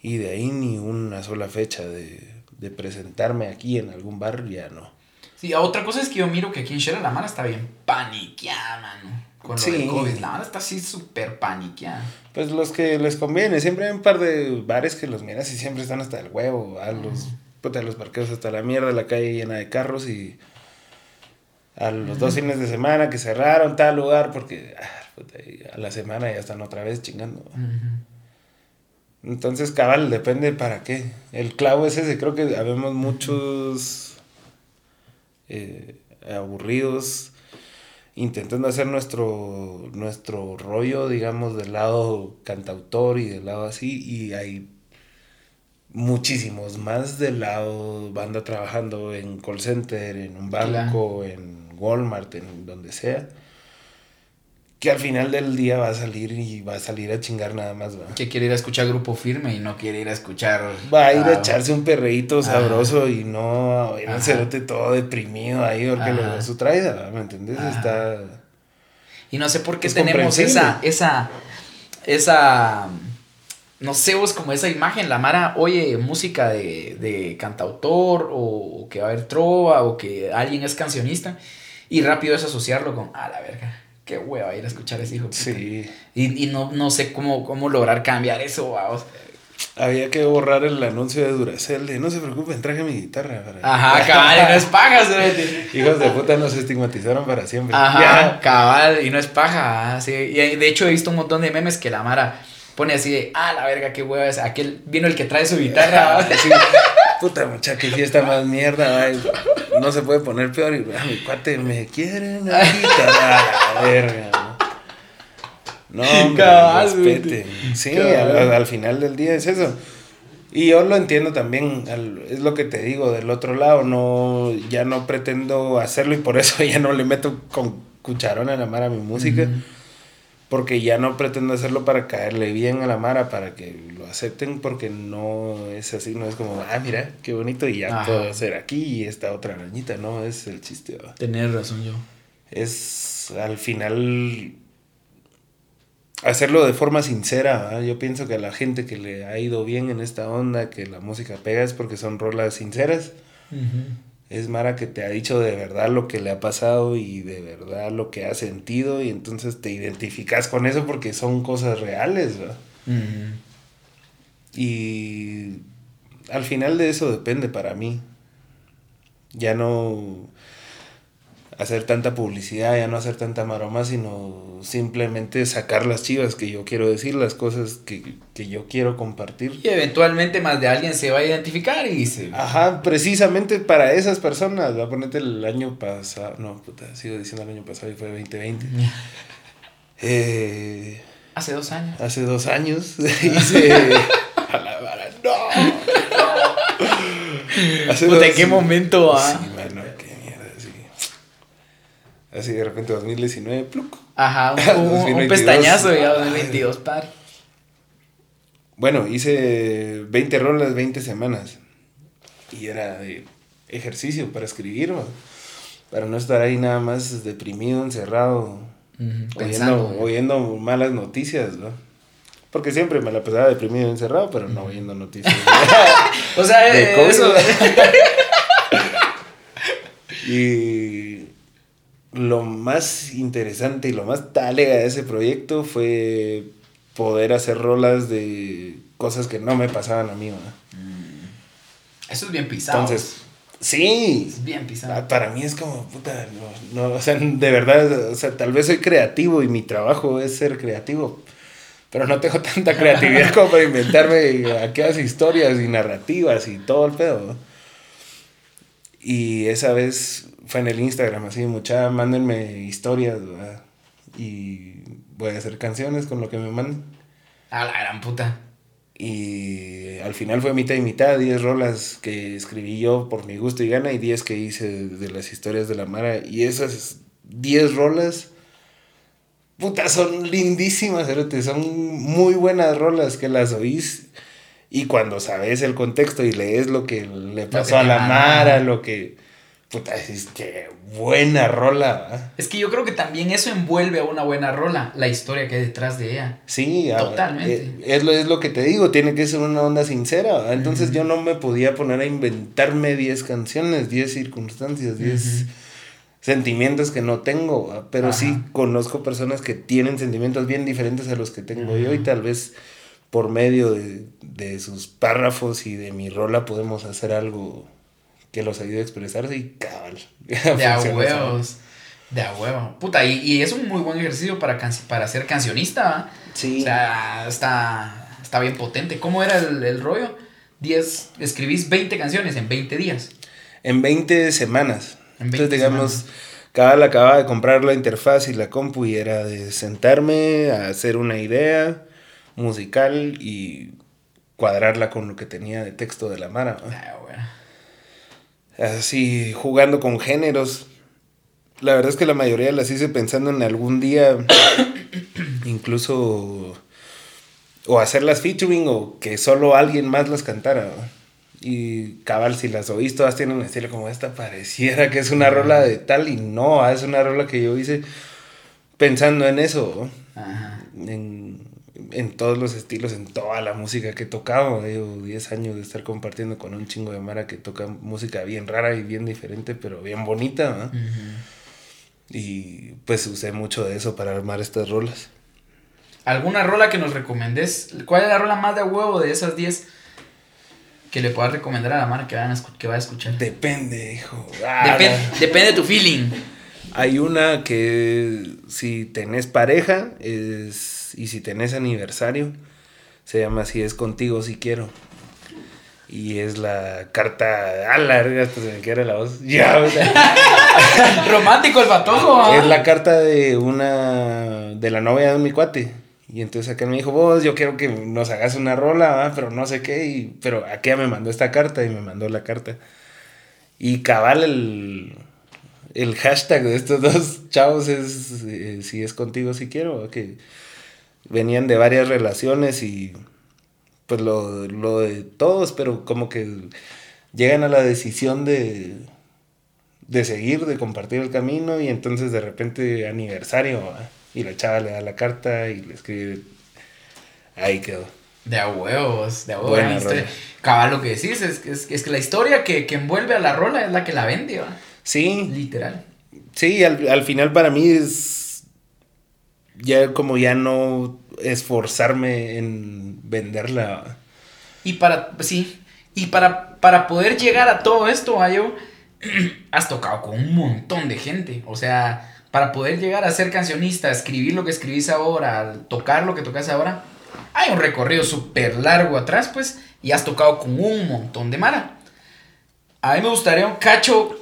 S2: y de ahí ni una sola fecha de, de presentarme aquí en algún bar, ya no.
S1: Sí, otra cosa es que yo miro que aquí en Shella la mano está bien paniqueada, mano con sí. COVID. La banda está así súper paniqueada.
S2: Pues los que les conviene. Siempre hay un par de bares que los miras y siempre están hasta el huevo. A los, puta, los parqueos hasta la mierda, la calle llena de carros y a los dos fines de semana que cerraron tal lugar porque ah, a la semana ya están otra vez chingando. Entonces, cabal, depende para qué. El clavo es ese. Creo que habemos muchos eh, aburridos intentando hacer nuestro, nuestro rollo, digamos, del lado cantautor y del lado así, y hay muchísimos más del lado banda trabajando en call center, en un banco, en Walmart, en donde sea que al final del día va a salir y va a salir a chingar nada más,
S1: ¿va? Que quiere ir a escuchar grupo firme y no quiere ir a escuchar.
S2: Va a ir a echarse un perreíto sabroso y no a ir a cerote todo deprimido ahí porque lo su traida, ¿me entendés? Está.
S1: Y no sé por qué tenemos esa, esa, esa. No sé vos como esa imagen, la Mara oye música de, de cantautor o, que va a haber trova o que alguien es cancionista y rápido es asociarlo con, a la verga qué hueva ir a escuchar ese hijo. Sí. Y, y no, no sé cómo, cómo lograr cambiar eso, vamos.
S2: Había que borrar el anuncio de Duracell de no se preocupen, traje mi guitarra. Para...
S1: Ajá, cabal, y no es paja.
S2: Hijos de puta nos estigmatizaron para siempre.
S1: Ajá, cabal, y no es paja. Sí. Y de hecho he visto un montón de memes que la Mara pone así de, ah, la verga, qué hueva es. Aquel vino el que trae su guitarra.
S2: puta muchacha, qué fiesta más mierda. No se puede poner peor. Y ah, mi cuate, me quieren guitarra, la verga. No, respete. Sí, al, final del día es eso. Y yo lo entiendo también, es lo que te digo, del otro lado, no, ya no pretendo hacerlo y por eso ya no le meto con escucharon a la Mara mi música. Porque ya no pretendo hacerlo para caerle bien a la Mara, para que lo acepten, porque no es así, no es como, ah, mira, qué bonito, y ya
S1: Ajá.
S2: puedo hacer aquí y esta otra arañita, no, es el chiste. ¿va?
S1: Tener razón yo.
S2: Es al final hacerlo de forma sincera. ¿va? Yo pienso que a la gente que le ha ido bien en esta onda, que la música pega, es porque son rolas sinceras. Es Mara que te ha dicho de verdad lo que le ha pasado y de verdad lo que ha sentido y entonces te identificas con eso porque son cosas reales, ¿va? Y al final de eso depende para mí. Ya no hacer tanta publicidad, ya no hacer tanta maroma, sino simplemente sacar las chivas que yo quiero decir, las cosas que, que yo quiero compartir.
S1: Y eventualmente más de alguien se va a identificar y se...
S2: Ajá, precisamente para esas personas. Voy a ponerte el año pasado. No, puta, sigo diciendo el año pasado y fue 2020. Eh,
S1: Hace dos años.
S2: hace dos años hice. a la vara, no. Hace
S1: Puta, ¿en
S2: dos-
S1: qué momento, ah?
S2: Sí, mano, qué mierda. Así, así de repente 2019, pluc.
S1: Ajá, un, un- un
S2: 2022.
S1: pestañazo ya 2022, par.
S2: Bueno, hice 20 rolas, 20 semanas. Y era de ejercicio para escribir, ¿va? para no estar ahí nada más deprimido, encerrado,
S1: Pensando.
S2: oyendo, oyendo malas noticias, ¿no? Porque siempre me la pasaba deprimido, encerrado, pero no oyendo noticias.
S1: O sea,
S2: de
S1: eh, eso.
S2: y lo más interesante y lo más talega de ese proyecto fue poder hacer rolas de cosas que no me pasaban a mí, ¿va?
S1: Eso es bien pisado.
S2: Entonces, sí.
S1: es bien pisado.
S2: Pa- Para mí es como, puta, no, no, o sea, de verdad, o sea, tal vez soy creativo y mi trabajo es ser creativo, pero no tengo tanta creatividad como para inventarme aquellas historias y narrativas y todo el pedo. Y esa vez fue en el Instagram, así, mucha, mándenme historias, ¿verdad? Y voy a hacer canciones con lo que me manden.
S1: A la gran puta.
S2: Y al final fue mitad y mitad, 10 rolas que escribí yo por mi gusto y gana y 10 que hice de las historias de la Mara. Y esas 10 rolas, puta, son lindísimas, son muy buenas rolas que las oís. Y cuando sabes el contexto y lees lo que le pasó a la. Mara, lo que... Puta, es que buena rola.
S1: Es que yo creo que también eso envuelve a una buena rola, la historia que hay detrás de ella.
S2: Sí,
S1: Totalmente.
S2: eh, Es, lo, es lo que te digo, tiene que ser una onda sincera. Entonces yo no me podía poner a inventarme 10 canciones, 10 circunstancias, 10 sentimientos que no tengo. Pero
S1: Ajá.
S2: sí conozco personas que tienen sentimientos bien diferentes a los que tengo yo y tal vez por medio de, de sus párrafos y de mi rola podemos hacer algo que los ayude a expresarse y cabal.
S1: De a huevos. De a huevo. Puta, y, y es un muy buen ejercicio para, canci- para ser cancionista, ¿va?
S2: Sí.
S1: O sea, está, está bien potente. ¿Cómo era el, el rollo? 10, escribís 20 canciones en 20 días.
S2: En 20 semanas.
S1: En 20
S2: Entonces, digamos, Cabal acababa de comprar la interfaz y la compu y era de sentarme a hacer una idea musical y cuadrarla con lo que tenía de texto de la Mara. ¿no?
S1: Ah, bueno.
S2: Así, jugando con géneros. La verdad es que la mayoría las hice pensando en algún día, incluso, o hacerlas featuring o que solo alguien más las cantara. Y cabal, si las oís, todas tienen un estilo como esta, pareciera que es una rola de tal y no, ah, es una rola que yo hice pensando en eso.
S1: Ajá.
S2: en, en todos los estilos, en toda la música que he tocado. Llevo 10 años de estar compartiendo con un chingo de Mara que toca música bien rara y bien diferente, pero bien bonita. ¿no? Y pues usé mucho de eso para armar estas rolas.
S1: ¿Alguna rola que nos recomendés? ¿Cuál es la rola más de huevo de esas 10 que le puedas recomendar a la mano que, a escu- que vaya a escuchar?
S2: Depende, hijo. Ah,
S1: Depen-
S2: la-
S1: depende de tu feeling.
S2: Hay una que si tenés pareja es, y si tenés aniversario, se llama Si es contigo, si quiero. Y es la carta. ¡A la verga! Hasta se me quiebra la voz. Ya,
S1: Romántico el patojo. ¿ah?
S2: Es la carta de una. de la novia de mi cuate. Y entonces acá me dijo, vos, yo quiero que nos hagas una rola, ¿va? pero no sé qué. Y, pero aquella me mandó esta carta y me mandó la carta. Y cabal, el, el hashtag de estos dos chavos es eh, si es contigo si quiero, que venían de varias relaciones y pues lo, lo de todos, pero como que llegan a la decisión de, de seguir, de compartir el camino y entonces de repente aniversario y la chava le da la carta y le escribe, ahí quedó.
S1: De a huevos, de a huevos. Cabal, lo que decís es, es, es, que la historia que, que, envuelve a la rola es la que la vende, ¿va?
S2: Sí.
S1: Literal.
S2: Sí, al, al final para mí es ya como ya no esforzarme en venderla.
S1: Y para, sí, y para, para poder llegar a todo esto, Ayo, has tocado con un montón de gente. O sea, para poder llegar a ser cancionista, escribir lo que escribís ahora, tocar lo que tocas ahora, hay un recorrido súper largo atrás, pues, y has tocado con un montón de Mara. A mí me gustaría un cacho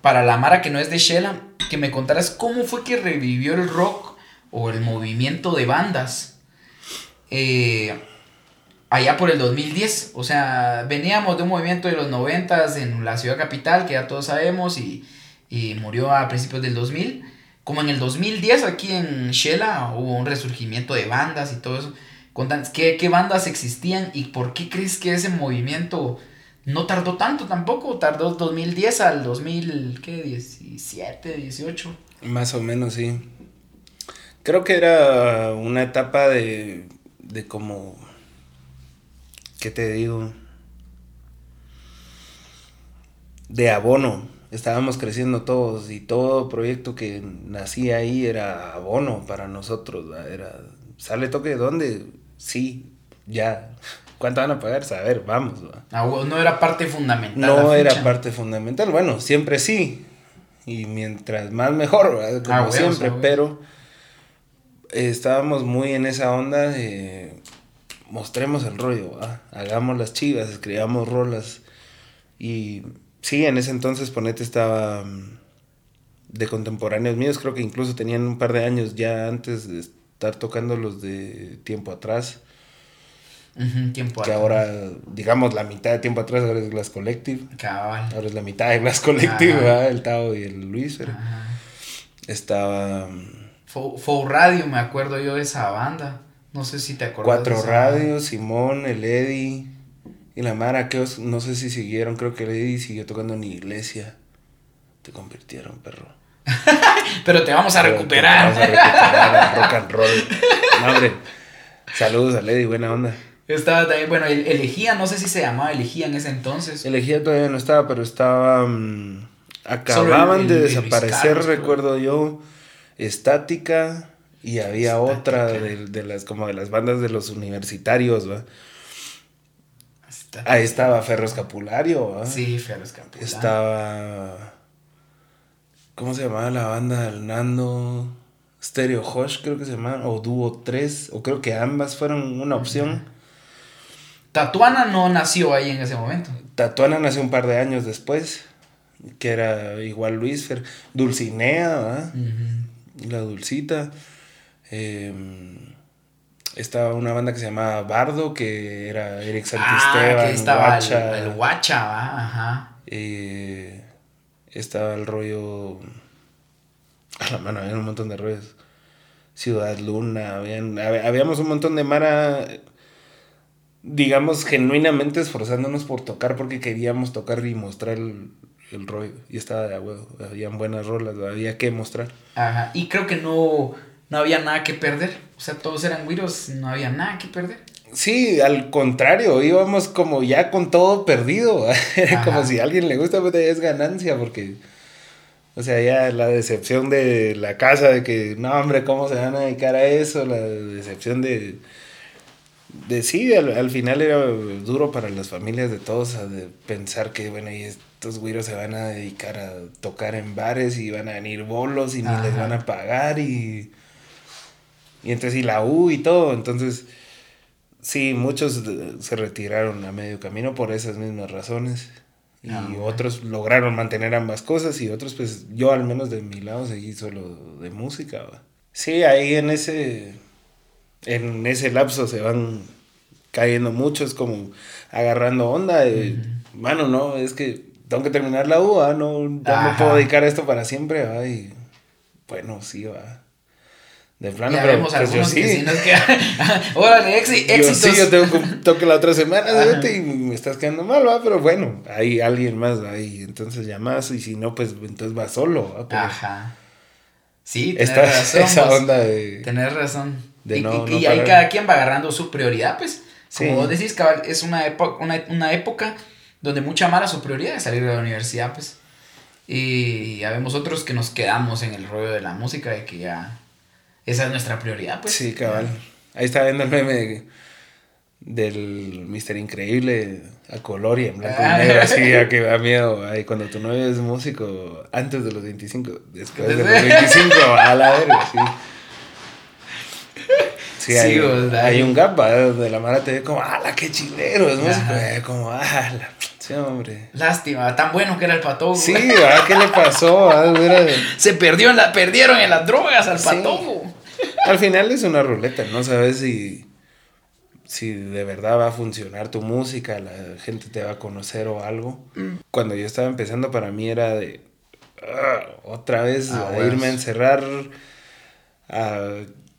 S1: para la Mara que no es de Shela, que me contaras cómo fue que revivió el rock o el movimiento de bandas eh, allá por el 2010. O sea, veníamos de un movimiento de los 90 en la ciudad capital, que ya todos sabemos, y, y murió a principios del 2000. Como en el 2010 aquí en Shela hubo un resurgimiento de bandas y todo eso. ¿qué, ¿qué, bandas existían y por qué crees que ese movimiento no tardó tanto tampoco? Tardó 2010 al 2017, 18.
S2: Más o menos, sí. Creo que era una etapa de, de como, ¿qué te digo? De abono. Estábamos creciendo todos y todo proyecto que nacía ahí era abono para nosotros. Era, ¿sale toque de dónde? Sí, ya. ¿Cuánto van a pagar? Saber, vamos.
S1: Ah, no era parte fundamental.
S2: No era parte fundamental. Bueno, siempre sí. Y mientras más mejor, como ah, siempre. pero estábamos muy en esa onda de mostremos el rollo, hagamos las chivas, escribamos rolas. Y sí, en ese entonces Ponete estaba mm, de contemporáneos míos, creo que incluso tenían un par de años ya antes de estar tocando los de tiempo atrás.
S1: tiempo
S2: que ahora, digamos, la mitad de tiempo atrás ahora es Glass Collective.
S1: Cabal.
S2: Ahora es la mitad de Glass Collective, el Tao y el Luis. Estaba. Mm,
S1: Fou Radio, me acuerdo yo de esa banda. No sé si te acuerdas.
S2: Cuatro Radios, Simón, el Eddie y la Mara, que no sé si siguieron, creo que el Eddie siguió tocando en iglesia. Te convirtieron, perro.
S1: Pero te vamos a recuperar.
S2: Te vamos a recuperar rock and roll. Madre. Saludos a Eddie, buena onda.
S1: Estaba también, bueno, Elegía, no sé si se llamaba Elegía en ese entonces.
S2: Elegía todavía no estaba, pero estaba. Mm, acababan de desaparecer, recuerdo yo estática y había otra de, de, las como de las bandas de los universitarios, ¿va? Ahí estaba Ferro Escapulario, ¿va?
S1: Sí, Ferro Escapulario.
S2: Estaba ¿Cómo se llamaba la banda del Nando? Stereo Hosh creo que se llamaba, o Dúo 3, o creo que ambas fueron una opción.
S1: Tatuana no nació ahí en ese momento.
S2: Tatuana nació un par de años después, que era igual Luis Fer. Dulcinea, ¿va? La Dulcita. Em, estaba una banda que se llamaba Bardo, que era Eric Santisteban,
S1: ah, que estaba el, Guacha, ajá.
S2: Eh, estaba el rollo. A la mano, había un montón de rollos. Ciudad Luna, habían, habíamos un montón de Mara, digamos, genuinamente esforzándonos por tocar porque queríamos tocar y mostrar el, el rollo. Y estaba de huevo. Habían buenas rolas, había que mostrar.
S1: Ajá. Y creo que no, no había nada que perder. O sea, todos eran güiros, no había nada que perder.
S2: Sí, al contrario, íbamos como ya con todo perdido. Era como si a alguien le gusta, pues es ganancia, porque. O sea, ya la decepción de la casa, de que, no, hombre, ¿cómo se van a dedicar a eso? La decepción de. De sí, al, final era duro para las familias de todos de pensar que, bueno, y estos güiros se van a dedicar a tocar en bares y van a venir bolos y ni les van a pagar y... Y entonces y la U y todo, entonces... Sí, muchos se retiraron a medio camino por esas mismas razones. Y ah, otros lograron mantener ambas cosas y otros, pues yo al menos de mi lado seguí solo de música. Sí, ahí en ese, en ese lapso se van cayendo muchos como agarrando onda. Bueno, no, es que tengo que terminar la U, ¿va? no, ya no
S1: Ajá.
S2: puedo dedicar a esto para siempre, ¿va? y bueno, sí, va. De plano,
S1: ya
S2: pero
S1: vemos
S2: pues yo
S1: algunos que
S2: sí.
S1: sí nos quedan. Órale, exi-
S2: Yo
S1: éxitos.
S2: sí, yo tengo un toque la otra semana, y me estás quedando mal, va, pero bueno, hay alguien más ahí, entonces llamas, y si no, pues entonces va solo, ¿va? Pero
S1: Ajá. Sí,
S2: Esta,
S1: razón.
S2: esa
S1: vos.
S2: onda de...
S1: Tenés razón.
S2: De
S1: y
S2: no-
S1: y-
S2: no
S1: y ahí cada quien va agarrando su prioridad, pues. Como
S2: Sí.
S1: vos decís, cabal, es una, una, una época donde mucha mala su prioridad es salir de la universidad, pues. Y ya vemos otros que nos quedamos en el rollo de la música, de que ya esa es nuestra prioridad, pues.
S2: Sí, cabal. Ahí está viendo el meme de- del Mister Increíble a color y en blanco
S1: Ah.
S2: y negro, así ya que da miedo. Ay, cuando tu novio es músico antes de los 25, después de los 25, a la verga, sí. Sí,
S1: Sí,
S2: hay,
S1: o sea,
S2: hay
S1: hay-
S2: un gap, donde la mara te ve como, ¡ala, qué chilero! Es músico, eh, como, ¡ala! Sí, hombre.
S1: Lástima, tan bueno que era el patojo.
S2: Sí, ¿verdad? ¿Qué le pasó? ah?
S1: Se perdió en la, perdieron en las drogas al
S2: Sí.
S1: patojo.
S2: Al final es una ruleta, no sabes si, si de verdad va a funcionar tu música, la gente te va a conocer o algo.
S1: Mm.
S2: Cuando yo estaba empezando para mí era de "Ah, otra vez
S1: Ah,
S2: a irme a encerrar. a-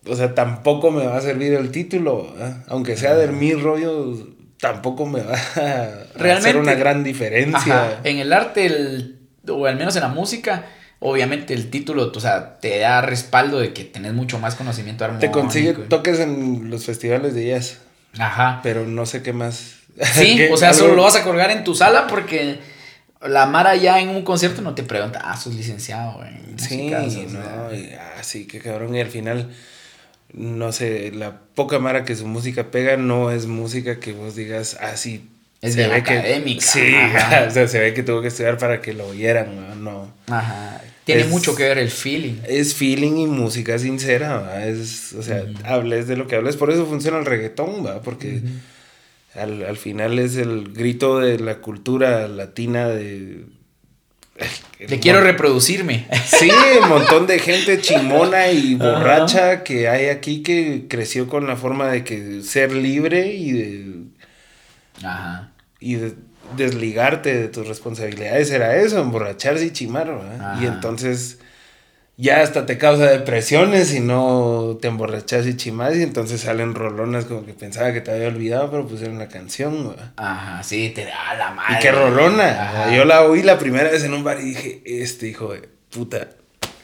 S2: o sea, tampoco me va a servir el título, aunque sea de mi rollo, tampoco me va a hacer
S1: Realmente-
S2: una gran diferencia.
S1: Ajá. En el arte, el- o al menos en la música, obviamente el título, o sea, te da respaldo de que tenés mucho más conocimiento armónico.
S2: Te consigue toques en los festivales de jazz,
S1: Ajá.
S2: pero no sé qué más.
S1: Sí,
S2: ¿Qué?
S1: o sea,
S2: Algo-
S1: solo lo vas a colgar en tu sala porque la Mara ya en un concierto no te pregunta, ah, sos licenciado en
S2: Sí,
S1: música,
S2: no, y, ah, sí, qué cabrón. Y al final, no sé, la poca mara que su música pega no es música que vos digas, ah, sí.
S1: Es
S2: se
S1: bien
S2: ve que-
S1: académica,
S2: sí,
S1: ajá.
S2: o sea, se ve que tuvo que estudiar para que lo oyeran, ¿no? no.
S1: Ajá. Tiene
S2: Es-
S1: mucho que ver el feeling.
S2: Es feeling y música sincera, ¿va? Es, o sea, hables de lo que hables. Por eso funciona el reggaetón, ¿va? Porque al, al final es el grito de la cultura latina de...
S1: Le quiero reproducirme.
S2: Sí, un montón de gente chimona y borracha que hay aquí que creció con la forma de que ser libre y de,
S1: Ajá.
S2: y de desligarte de tus responsabilidades era eso, emborracharse y chimar, ¿verdad? Y entonces ya hasta te causa depresiones si no te emborrachas y chimas y entonces salen rolonas como que pensaba que te había olvidado, pero pusieron la canción, ¿verdad?
S1: Ajá, sí, te da la madre.
S2: Y qué rolona.
S1: Ajá.
S2: Yo la oí la primera vez en un bar y dije, este hijo de puta,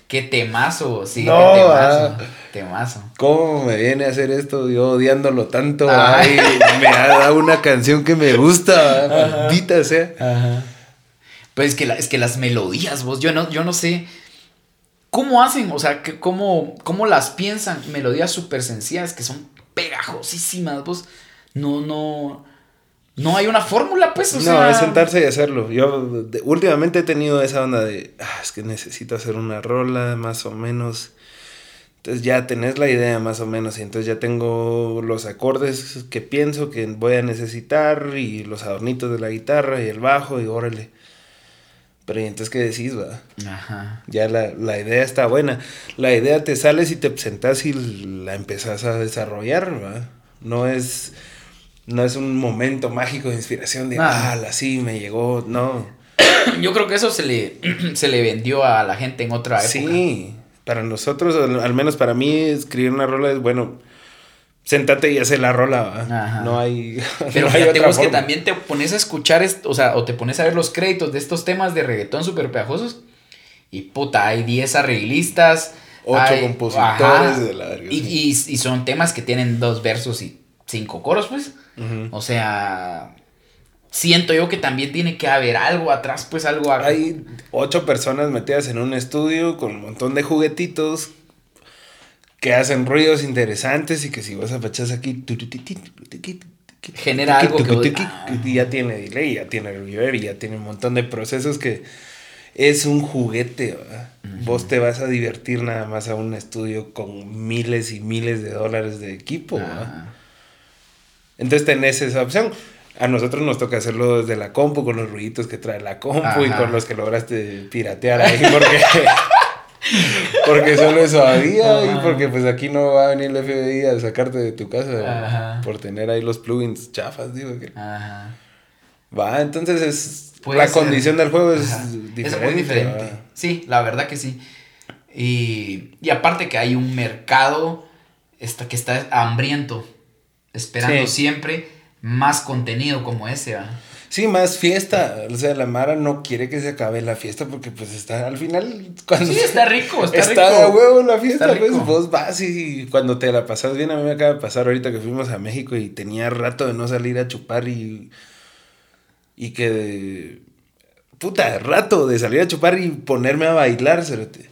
S1: Qué temazo, sí,
S2: No,
S1: qué temazo.
S2: ah.
S1: Temazo.
S2: ¿Cómo me viene a hacer esto? Yo odiándolo tanto.
S1: Ajá.
S2: Ay, me ha dado una canción que me gusta, maldita sea.
S1: Ajá. Pues es que, la- es que las melodías, vos, yo no, yo no sé cómo hacen, o sea, que cómo, cómo las piensan. Melodías súper sencillas que son pegajosísimas, vos. No, no. No hay una fórmula, pues, o
S2: no,
S1: sea.
S2: es sentarse y hacerlo. Yo de- últimamente he tenido esa onda de, ah, es que necesito hacer una rola más o menos. Entonces ya tenés la idea más o menos y entonces ya tengo los acordes que pienso que voy a necesitar y los adornitos de la guitarra y el bajo y órale. Pero ¿y entonces qué decís, va?
S1: Ajá.
S2: Ya la, la idea está buena. La idea te sale si te sentás y la empezás a desarrollar, ¿va? No es, no es un momento mágico de inspiración de,
S1: Ah.
S2: ah, sí, me llegó, no.
S1: Yo creo que eso se le, se le vendió a la gente en otra época.
S2: Sí, para nosotros, al, al menos para mí, escribir una rola es, bueno, sentate y hacer la rola. No hay,
S1: Pero
S2: no hay
S1: fíjate
S2: otra
S1: vos que también te pones a escuchar, o sea, o te pones a ver los créditos de estos temas de reggaetón súper pegajosos. Y puta, hay 10 arreglistas.
S2: Ocho
S1: hay-
S2: compositores
S1: ajá,
S2: de la verga,
S1: Y, y- y son temas que tienen dos versos y cinco coros, pues. O sea, siento yo que también tiene que haber algo atrás, pues algo.
S2: Hay ocho personas metidas en un estudio con un montón de juguetitos que hacen ruidos interesantes y que si vos apachas aquí
S1: Genera algo que-
S2: ya tiene delay, ya tiene reverb y ya tiene un montón de procesos que es un juguete. Vos te vas a divertir nada más a un estudio con miles y miles de dólares de equipo.
S1: Ajá.
S2: Entonces tenés esa opción. A nosotros nos toca hacerlo desde la compu, con los ruiditos que trae la compu y con los que lograste piratear ahí, porque, porque solo eso había y porque pues aquí no va a venir el FBI a sacarte de tu casa
S1: Ajá.
S2: por tener ahí los plugins chafas, digo. Que...
S1: Ajá.
S2: Va, entonces es. la condición del juego es diferente. Es muy diferente.
S1: Sí, la verdad que sí. Y, y aparte que hay un mercado está, que está hambriento, esperando siempre más contenido como ese.
S2: Sí, más fiesta. O sea, la Mara no quiere que se acabe la fiesta porque pues está al final. Cuando
S1: sí, está rico, está,
S2: está de huevo la fiesta, pues vos vas y cuando te la pasas bien, a mí me acaba de pasar ahorita que fuimos a México y tenía rato de no salir a chupar y. Y que. Puta, rato de salir a chupar y ponerme a bailar, cerote.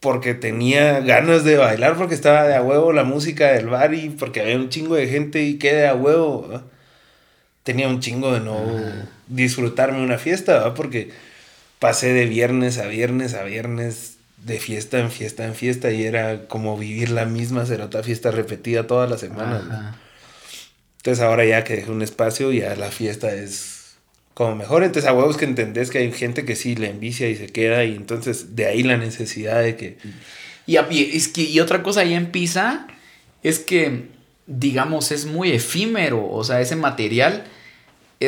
S2: Porque tenía ganas de bailar, porque estaba de a huevo la música del bar y porque había un chingo de gente y que de a huevo tenía un chingo de no disfrutarme una fiesta, ¿verdad? porque pasé de viernes a viernes a viernes, de fiesta en fiesta en fiesta, y era como vivir la misma cerota fiesta repetida todas las semanas. Entonces ahora ya que dejé un espacio, ya la fiesta es como mejor. Entonces a huevos que entendés que hay gente que sí le envicia y se queda, y entonces de ahí la necesidad de que...
S1: Y, es que, y otra cosa ahí en Pisa es que digamos, es muy efímero, o sea, ese material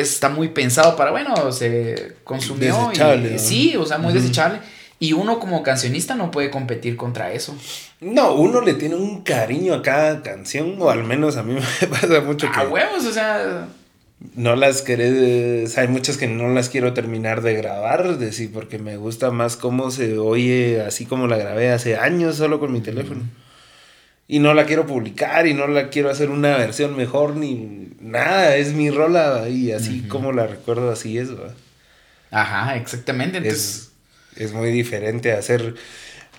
S1: está muy pensado para, bueno, se consumió. y, Sí, o sea, muy desechable. Y uno como cancionista no puede competir contra eso.
S2: No, uno le tiene un cariño a cada canción, o al menos a mí me pasa mucho
S1: que... A huevos, o sea...
S2: No las querés, hay muchas que no las quiero terminar de grabar, decir, porque me gusta más cómo se oye así como la grabé hace años solo con mi teléfono y no la quiero publicar y no la quiero hacer una versión mejor ni nada, es mi rola y así como la recuerdo así es.
S1: Ajá, exactamente.
S2: Entonces... Es, muy diferente hacer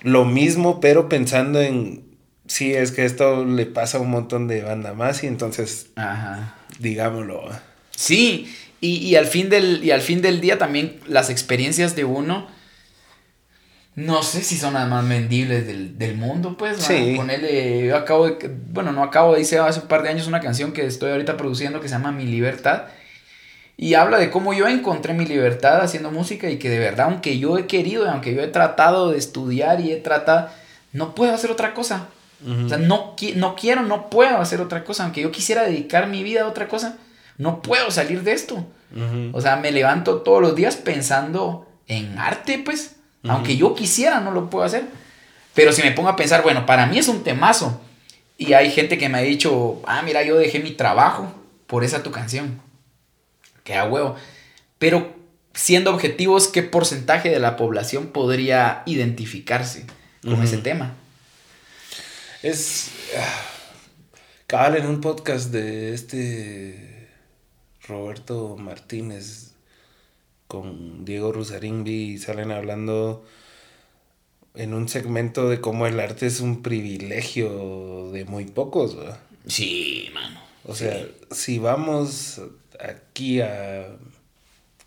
S2: lo mismo pero pensando en, sí, es que esto le pasa a un montón de banda más y entonces, Ajá. digámoslo.
S1: Sí, y, y, al fin del, y al fin del día también las experiencias de uno no sé si son las más vendibles del, mundo, pues. Sí. Ponerle, yo acabo de, bueno, no acabo, de hice hace un par de años una canción que estoy ahorita produciendo que se llama Mi Libertad. Y habla de cómo yo encontré mi libertad haciendo música y que de verdad, aunque yo he querido, aunque yo he tratado de estudiar y he tratado, no puedo hacer otra cosa. O sea, no, no quiero, no puedo hacer otra cosa. Aunque yo quisiera dedicar mi vida a otra cosa, no puedo salir de esto. O sea, me levanto todos los días pensando en arte, pues. Aunque yo quisiera, no lo puedo hacer. Pero si me pongo a pensar, bueno, para mí es un temazo. Y hay gente que me ha dicho, ah, mira, yo dejé mi trabajo por esa tu canción. Que a huevo. Pero siendo objetivos, ¿qué porcentaje de la población podría identificarse con ese tema?
S2: Es. Ah, cabal en un podcast de este Roberto Martínez con Diego Rusarín y salen hablando en un segmento de cómo el arte es un privilegio de muy pocos, ¿verdad?
S1: Sí, mano.
S2: O sea, si vamos aquí a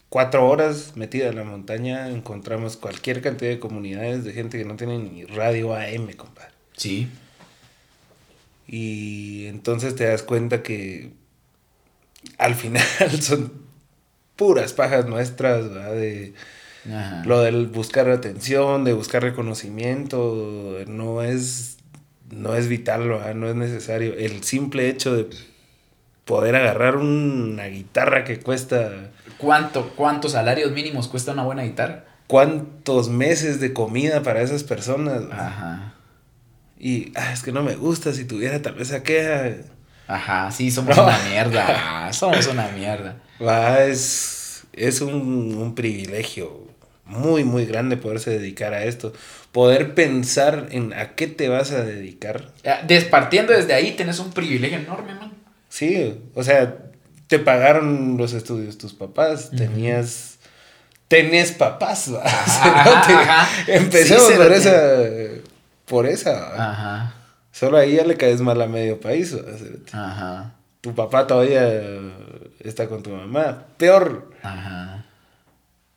S2: cuatro horas metida en la montaña, encontramos cualquier cantidad de comunidades de gente que no tiene ni radio AM, compadre.
S1: Sí.
S2: Y entonces te das cuenta que al final son puras pajas nuestras, ¿verdad? De lo del buscar atención, de buscar reconocimiento, no es, no es vital, ¿verdad? No es necesario. El simple hecho de poder agarrar una guitarra que cuesta...
S1: ¿Cuánto, ¿Cuántos salarios mínimos cuesta una buena guitarra?
S2: ¿Cuántos meses de comida para esas personas? Ajá. Y ah, es que no me gusta, si tuviera tal vez aquella...
S1: Ajá, sí, somos una mierda. somos una mierda.
S2: Va, es, es un, privilegio muy, muy grande poderse dedicar a esto. Poder pensar en a qué te vas a dedicar.
S1: Despartiendo desde ahí, tenés un privilegio enorme, man.
S2: Sí, o sea, te pagaron los estudios tus papás, tenías. Tenés papás, ajá, Empecemos por esa. Por esa. Ajá. Solo ahí ya le caes mal a medio país. Ajá. Tu papá todavía está con tu mamá. Peor. Ajá.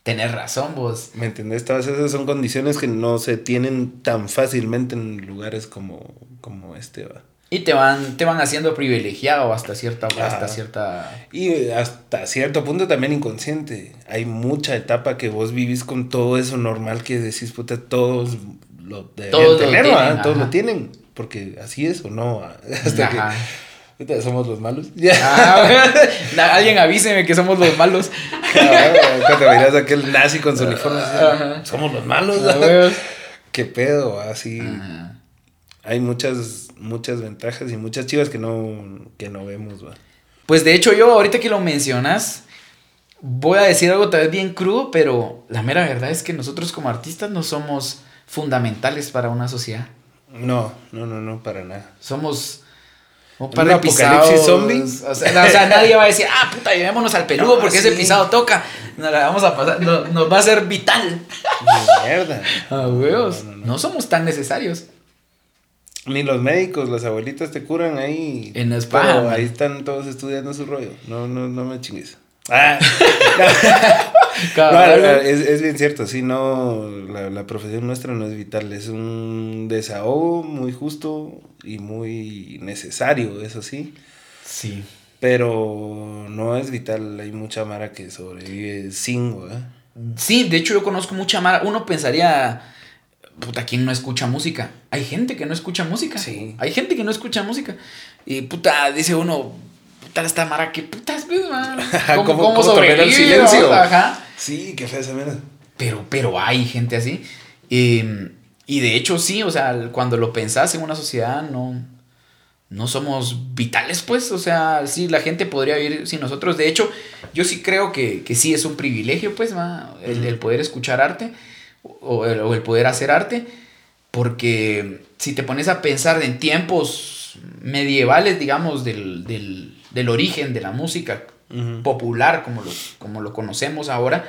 S1: Tener razón vos.
S2: ¿Me entendés? Todas esas son condiciones que no se tienen tan fácilmente en lugares como, como este, va.
S1: Y te van, te van haciendo privilegiado hasta cierta, hasta cierta...
S2: Y hasta cierto punto también inconsciente. Hay mucha etapa que vos vivís con todo eso normal que decís, puta, todos lo deben tener, Todos lo tienen porque así es o no. Hasta que Puta, somos los malos.
S1: Ah, alguien avíseme que somos los malos.
S2: Cuando miras a aquel nazi con su uniforme, así, somos los malos.
S1: Ah.
S2: Qué pedo, así.
S1: Ajá.
S2: Hay muchas, muchas ventajas y muchas chivas que no, que no vemos, va.
S1: Pues de hecho yo ahorita que lo mencionas, voy a decir algo tal vez bien crudo, pero la mera verdad es que nosotros como artistas no somos fundamentales para una sociedad.
S2: No, no, no, no, para nada.
S1: Somos un
S2: ¿Un
S1: par de pisados.
S2: zombie?
S1: O sea, o sea, nadie va a decir, ah, puta, llevémonos al peludo
S2: No,
S1: porque
S2: sí.
S1: ese pisado toca. Nos la vamos a pasar, no- nos va a ser vital.
S2: Mierda.
S1: Huevos.
S2: No,
S1: No, somos tan necesarios.
S2: Ni los médicos, las abuelitas te curan ahí.
S1: En la espalda,
S2: ahí están todos estudiando su rollo. No, no, no me chingues. Ah. No,
S1: Cabal.
S2: no, es, es bien cierto, sí, no, la, la profesión nuestra no es vital, es un desahogo muy justo y muy necesario, eso sí,
S1: Sí.
S2: pero no es vital, hay mucha mara que sobrevive sin, ¿verdad?
S1: Sí, de hecho yo conozco mucha mara. Uno pensaría, puta, ¿quién no escucha música? Hay gente que no escucha música.
S2: Sí.
S1: Hay gente que no escucha música. Y puta, dice uno, puta, esta mara, ¿qué putas, pues, man? ¿Cómo,
S2: ¿Cómo-
S1: cómo
S2: el silencio?
S1: Ajá.
S2: Sí, qué fea esa mierda.
S1: Pero, pero hay gente así. Eh, y de hecho, sí, o sea, cuando lo pensás en una sociedad, no, no somos vitales, pues. O sea, sí, la gente podría vivir sin nosotros. De hecho, yo sí creo que, que sí es un privilegio, pues, ¿va? El, el poder escuchar arte o el, o el poder hacer arte. Porque si te pones a pensar en tiempos medievales, digamos, del, del, del origen de la música, popular como lo, como lo conocemos ahora,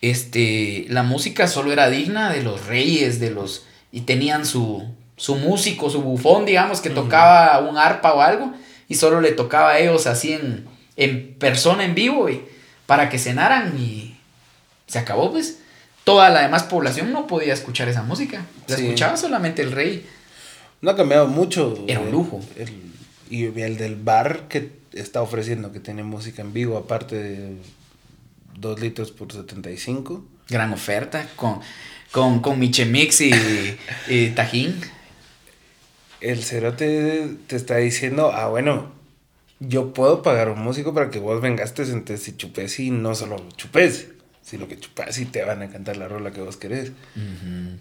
S1: este, la música solo era digna de los reyes, de los... y tenían su, su músico, su bufón, digamos, que tocaba un arpa o algo, y solo le tocaba a ellos así en, en persona, en vivo, y, para que cenaran y se acabó, pues. Toda la demás población no podía escuchar esa música. La
S2: Sí.
S1: escuchaba solamente el rey.
S2: No ha cambiado mucho.
S1: Era un
S2: eh,
S1: lujo.
S2: el- y el del bar que está ofreciendo, que tiene música en vivo, aparte de 2 litros por 75.
S1: Gran oferta con, con, con Michemix y, y Tajín.
S2: El cerote te está diciendo, ah, bueno, yo puedo pagar un músico para que vos vengaste entonces y chupes y no solo chupes, sino que chupas y te van a cantar la rola que vos querés.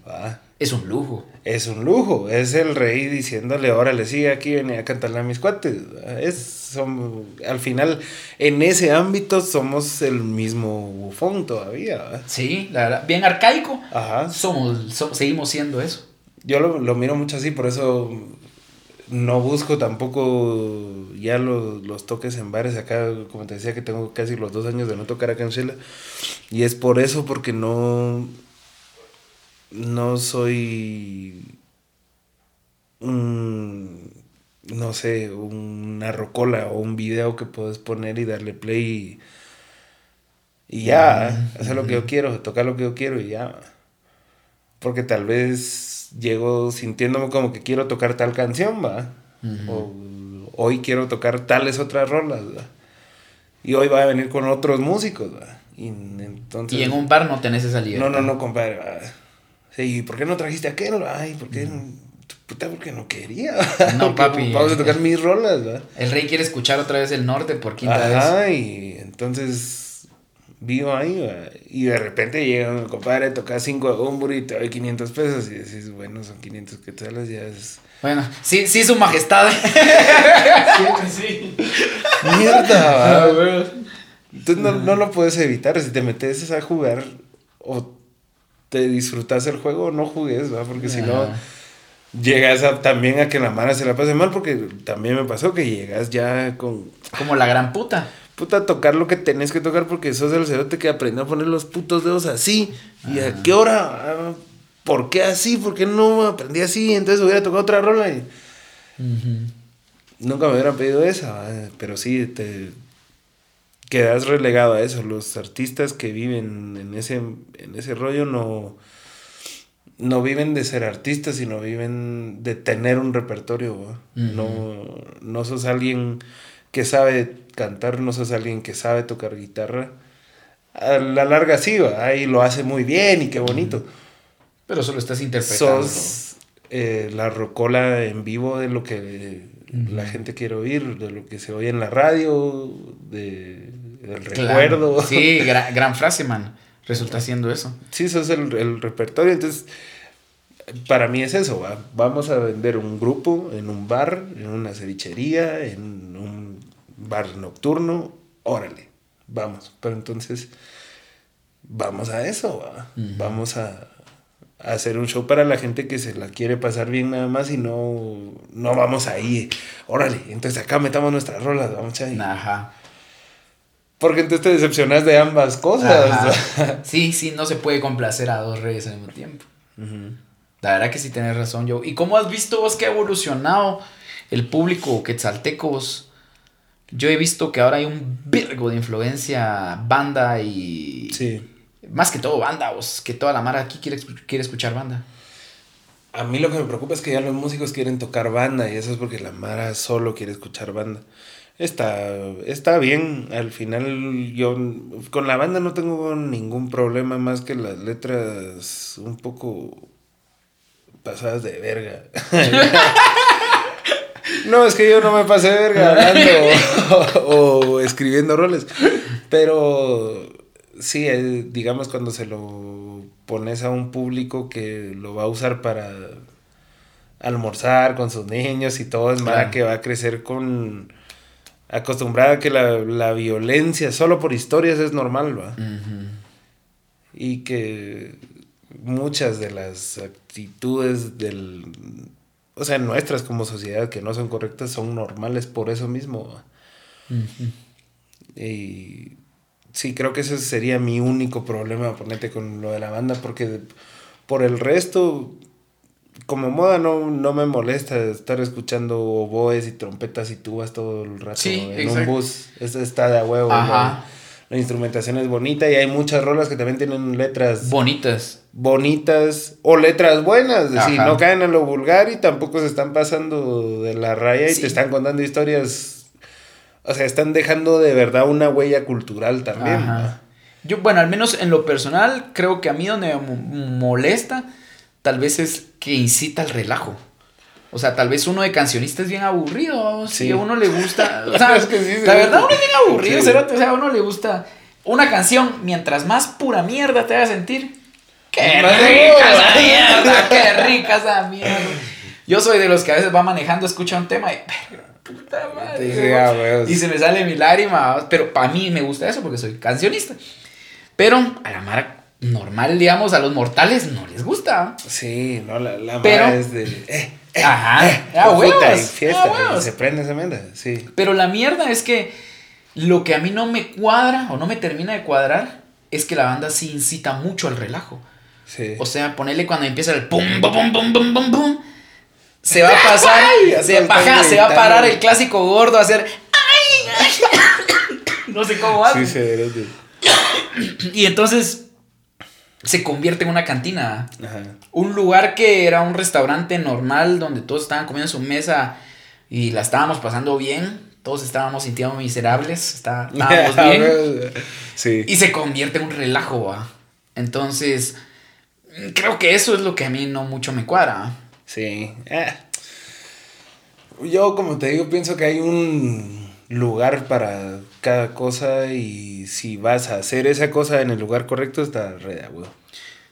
S2: Ah,
S1: Es un lujo.
S2: es un lujo, es el rey diciéndole, órale, sigue aquí, venía a cantarle a mis cuates. Es, somos- al final, en ese ámbito somos el mismo bufón todavía. ¿verdad?
S1: Sí, la verdad, bien arcaico.
S2: Ajá.
S1: Somos, so- seguimos siendo eso.
S2: Yo lo, lo miro mucho así, por eso no busco tampoco ya los, los toques en bares. Acá, como te decía, que tengo casi los dos años de no tocar acá en Shela. Y es por eso, porque no, no soy un, no sé, una rocola o un video que puedes poner y darle play y, y ya, hacer lo que yo quiero, tocar lo que yo quiero y ya. Porque tal vez llego sintiéndome como que quiero tocar tal canción, va. O hoy quiero tocar tales otras rolas, va. Y hoy va a venir con otros músicos, va. Y entonces...
S1: Y en un bar no tenés esa libertad.
S2: No, no, no, compadre. va. Sí, ¿por qué no trajiste aquel? Ay, ¿por qué? Puta, porque no quería.
S1: No,
S2: Porque
S1: papi.
S2: Vamos a tocar mis rolas, va.
S1: El rey quiere escuchar otra vez el norte por quinta vez.
S2: Ajá, y entonces vivo ahí, va, y de repente llega un compadre, toca 5 de Bumburi y te doy 500 pesos, y decís, bueno, son 500 quetzales, ya es...
S1: Bueno, sí, sí, su majestad.
S3: Sí.
S2: ¡Mierda!
S1: Ah,
S2: va.
S1: güey.
S2: Entonces no, no lo puedes evitar, si te metes a jugar, o te disfrutas el juego no jugues, ¿va? Porque si no, llegas a- también a que la mano se la pase mal, porque también me pasó que llegas ya con...
S1: Como la gran puta.
S2: Puta, tocar lo que tenés que tocar porque sos el cerote que aprendió a poner los putos dedos así. ¿Y a qué hora? Ah, ¿Por qué así? ¿Por qué no aprendí así? Entonces hubiera tocado otra rola y nunca me hubieran pedido esa. ¿va? Pero sí, te quedas relegado a eso. Los artistas que viven en ese, en ese rollo no, no viven de ser artistas, sino viven de tener un repertorio. no, no sos alguien que sabe cantar, no sos alguien que sabe tocar guitarra. A la larga sí, ¿va? y lo hace muy bien y qué bonito.
S1: Pero solo estás interpretando.
S2: Sos eh, la rocola en vivo de lo que la gente quiere oír, de lo que se oye en la radio, de, del recuerdo.
S1: Sí, gran, frase, man. Resulta siendo eso.
S2: Sí, eso es el, el repertorio. Entonces, para mí es eso, vamos a vender un grupo en un bar, en una cevichería, en un bar nocturno, órale, vamos. Pero entonces, vamos a eso, vamos a, hacer un show para la gente que se la quiere pasar bien nada más y no, no vamos ahí, órale, entonces acá metamos nuestras rolas, vamos ahí. Ajá. Porque entonces te decepcionas de ambas cosas.
S1: Sí, sí, no se puede complacer a dos reyes al mismo tiempo. La verdad que sí tienes razón, yo. ¿Y cómo has visto vos que ha evolucionado el público quetzaltecos? Yo he visto que ahora hay un virgo de influencia banda y... Sí más que todo banda, vos, que toda la mara aquí quiere, quiere escuchar banda.
S2: A mí lo que me preocupa es que ya los músicos quieren tocar banda y eso es porque la mara solo quiere escuchar banda. Está, está bien, al final yo con la banda no tengo ningún problema más que las letras un poco pasadas de verga. no, es que yo no me pasé verga hablando o escribiendo roles, pero sí, digamos cuando se lo pones a un público que lo va a usar para almorzar con sus niños y todo, es más que va a crecer con acostumbrada a que la, violencia solo por historias es normal, ¿va? Y que muchas de las actitudes del o sea, nuestras como sociedad que no son correctas son normales por eso mismo. Y sí, creo que ese sería mi único problema, ponerte con lo de la banda, porque por el resto, como moda no, no me molesta estar escuchando oboes y trompetas y tubas todo el rato en un bus. Eso está de a huevo. La, instrumentación es bonita y hay muchas rolas que también tienen letras
S1: bonitas.
S2: Bonitas o letras buenas, es decir, no caen en lo vulgar y tampoco se están pasando de la raya y te están contando historias o sea, están dejando de verdad una huella cultural también.
S1: Yo, bueno, al menos en lo personal, creo que a mí donde me molesta, tal vez es que incita al relajo. O sea, tal vez uno de cancionista es bien aburrido. Si a uno le gusta. O sea, la verdad, uno es bien aburrido. O sea, a uno le gusta una canción, mientras más pura mierda te haga sentir. ¡Qué rica esa mierda! ¡Qué rica esa mierda! Yo soy de los que a veces va manejando, escucha un tema y puta madre. y se me sale mi lágrima. Pero para mí me gusta eso porque soy cancionista. Pero a la mara normal, digamos, a los mortales no les gusta.
S2: Sí, no, la, la mara es de. Eh, eh,
S1: ajá,
S2: eh, a huevos, y fiesta, se prende esa mierda, sí.
S1: Pero la mierda es que lo que a mí no me cuadra o no me termina de cuadrar es que la banda sí incita mucho al relajo. Sí. O sea, ponerle cuando empieza el pum, pum, pum, pum, pum, pum, pum se va a pasar, se, se, va a parar el clásico gordo a hacer. no sé cómo hace. Sí, y entonces se convierte en una cantina. Un lugar que era un restaurante normal donde todos estaban comiendo en su mesa y la estábamos pasando bien. Todos estábamos sintiendo miserables, estábamos bien. sí. Y se convierte en un relajo, Entonces, creo que eso es lo que a mí no mucho me cuadra.
S2: Sí. Eh. Yo, como te digo, pienso que hay un lugar para cada cosa y si vas a hacer esa cosa en el lugar correcto, está re de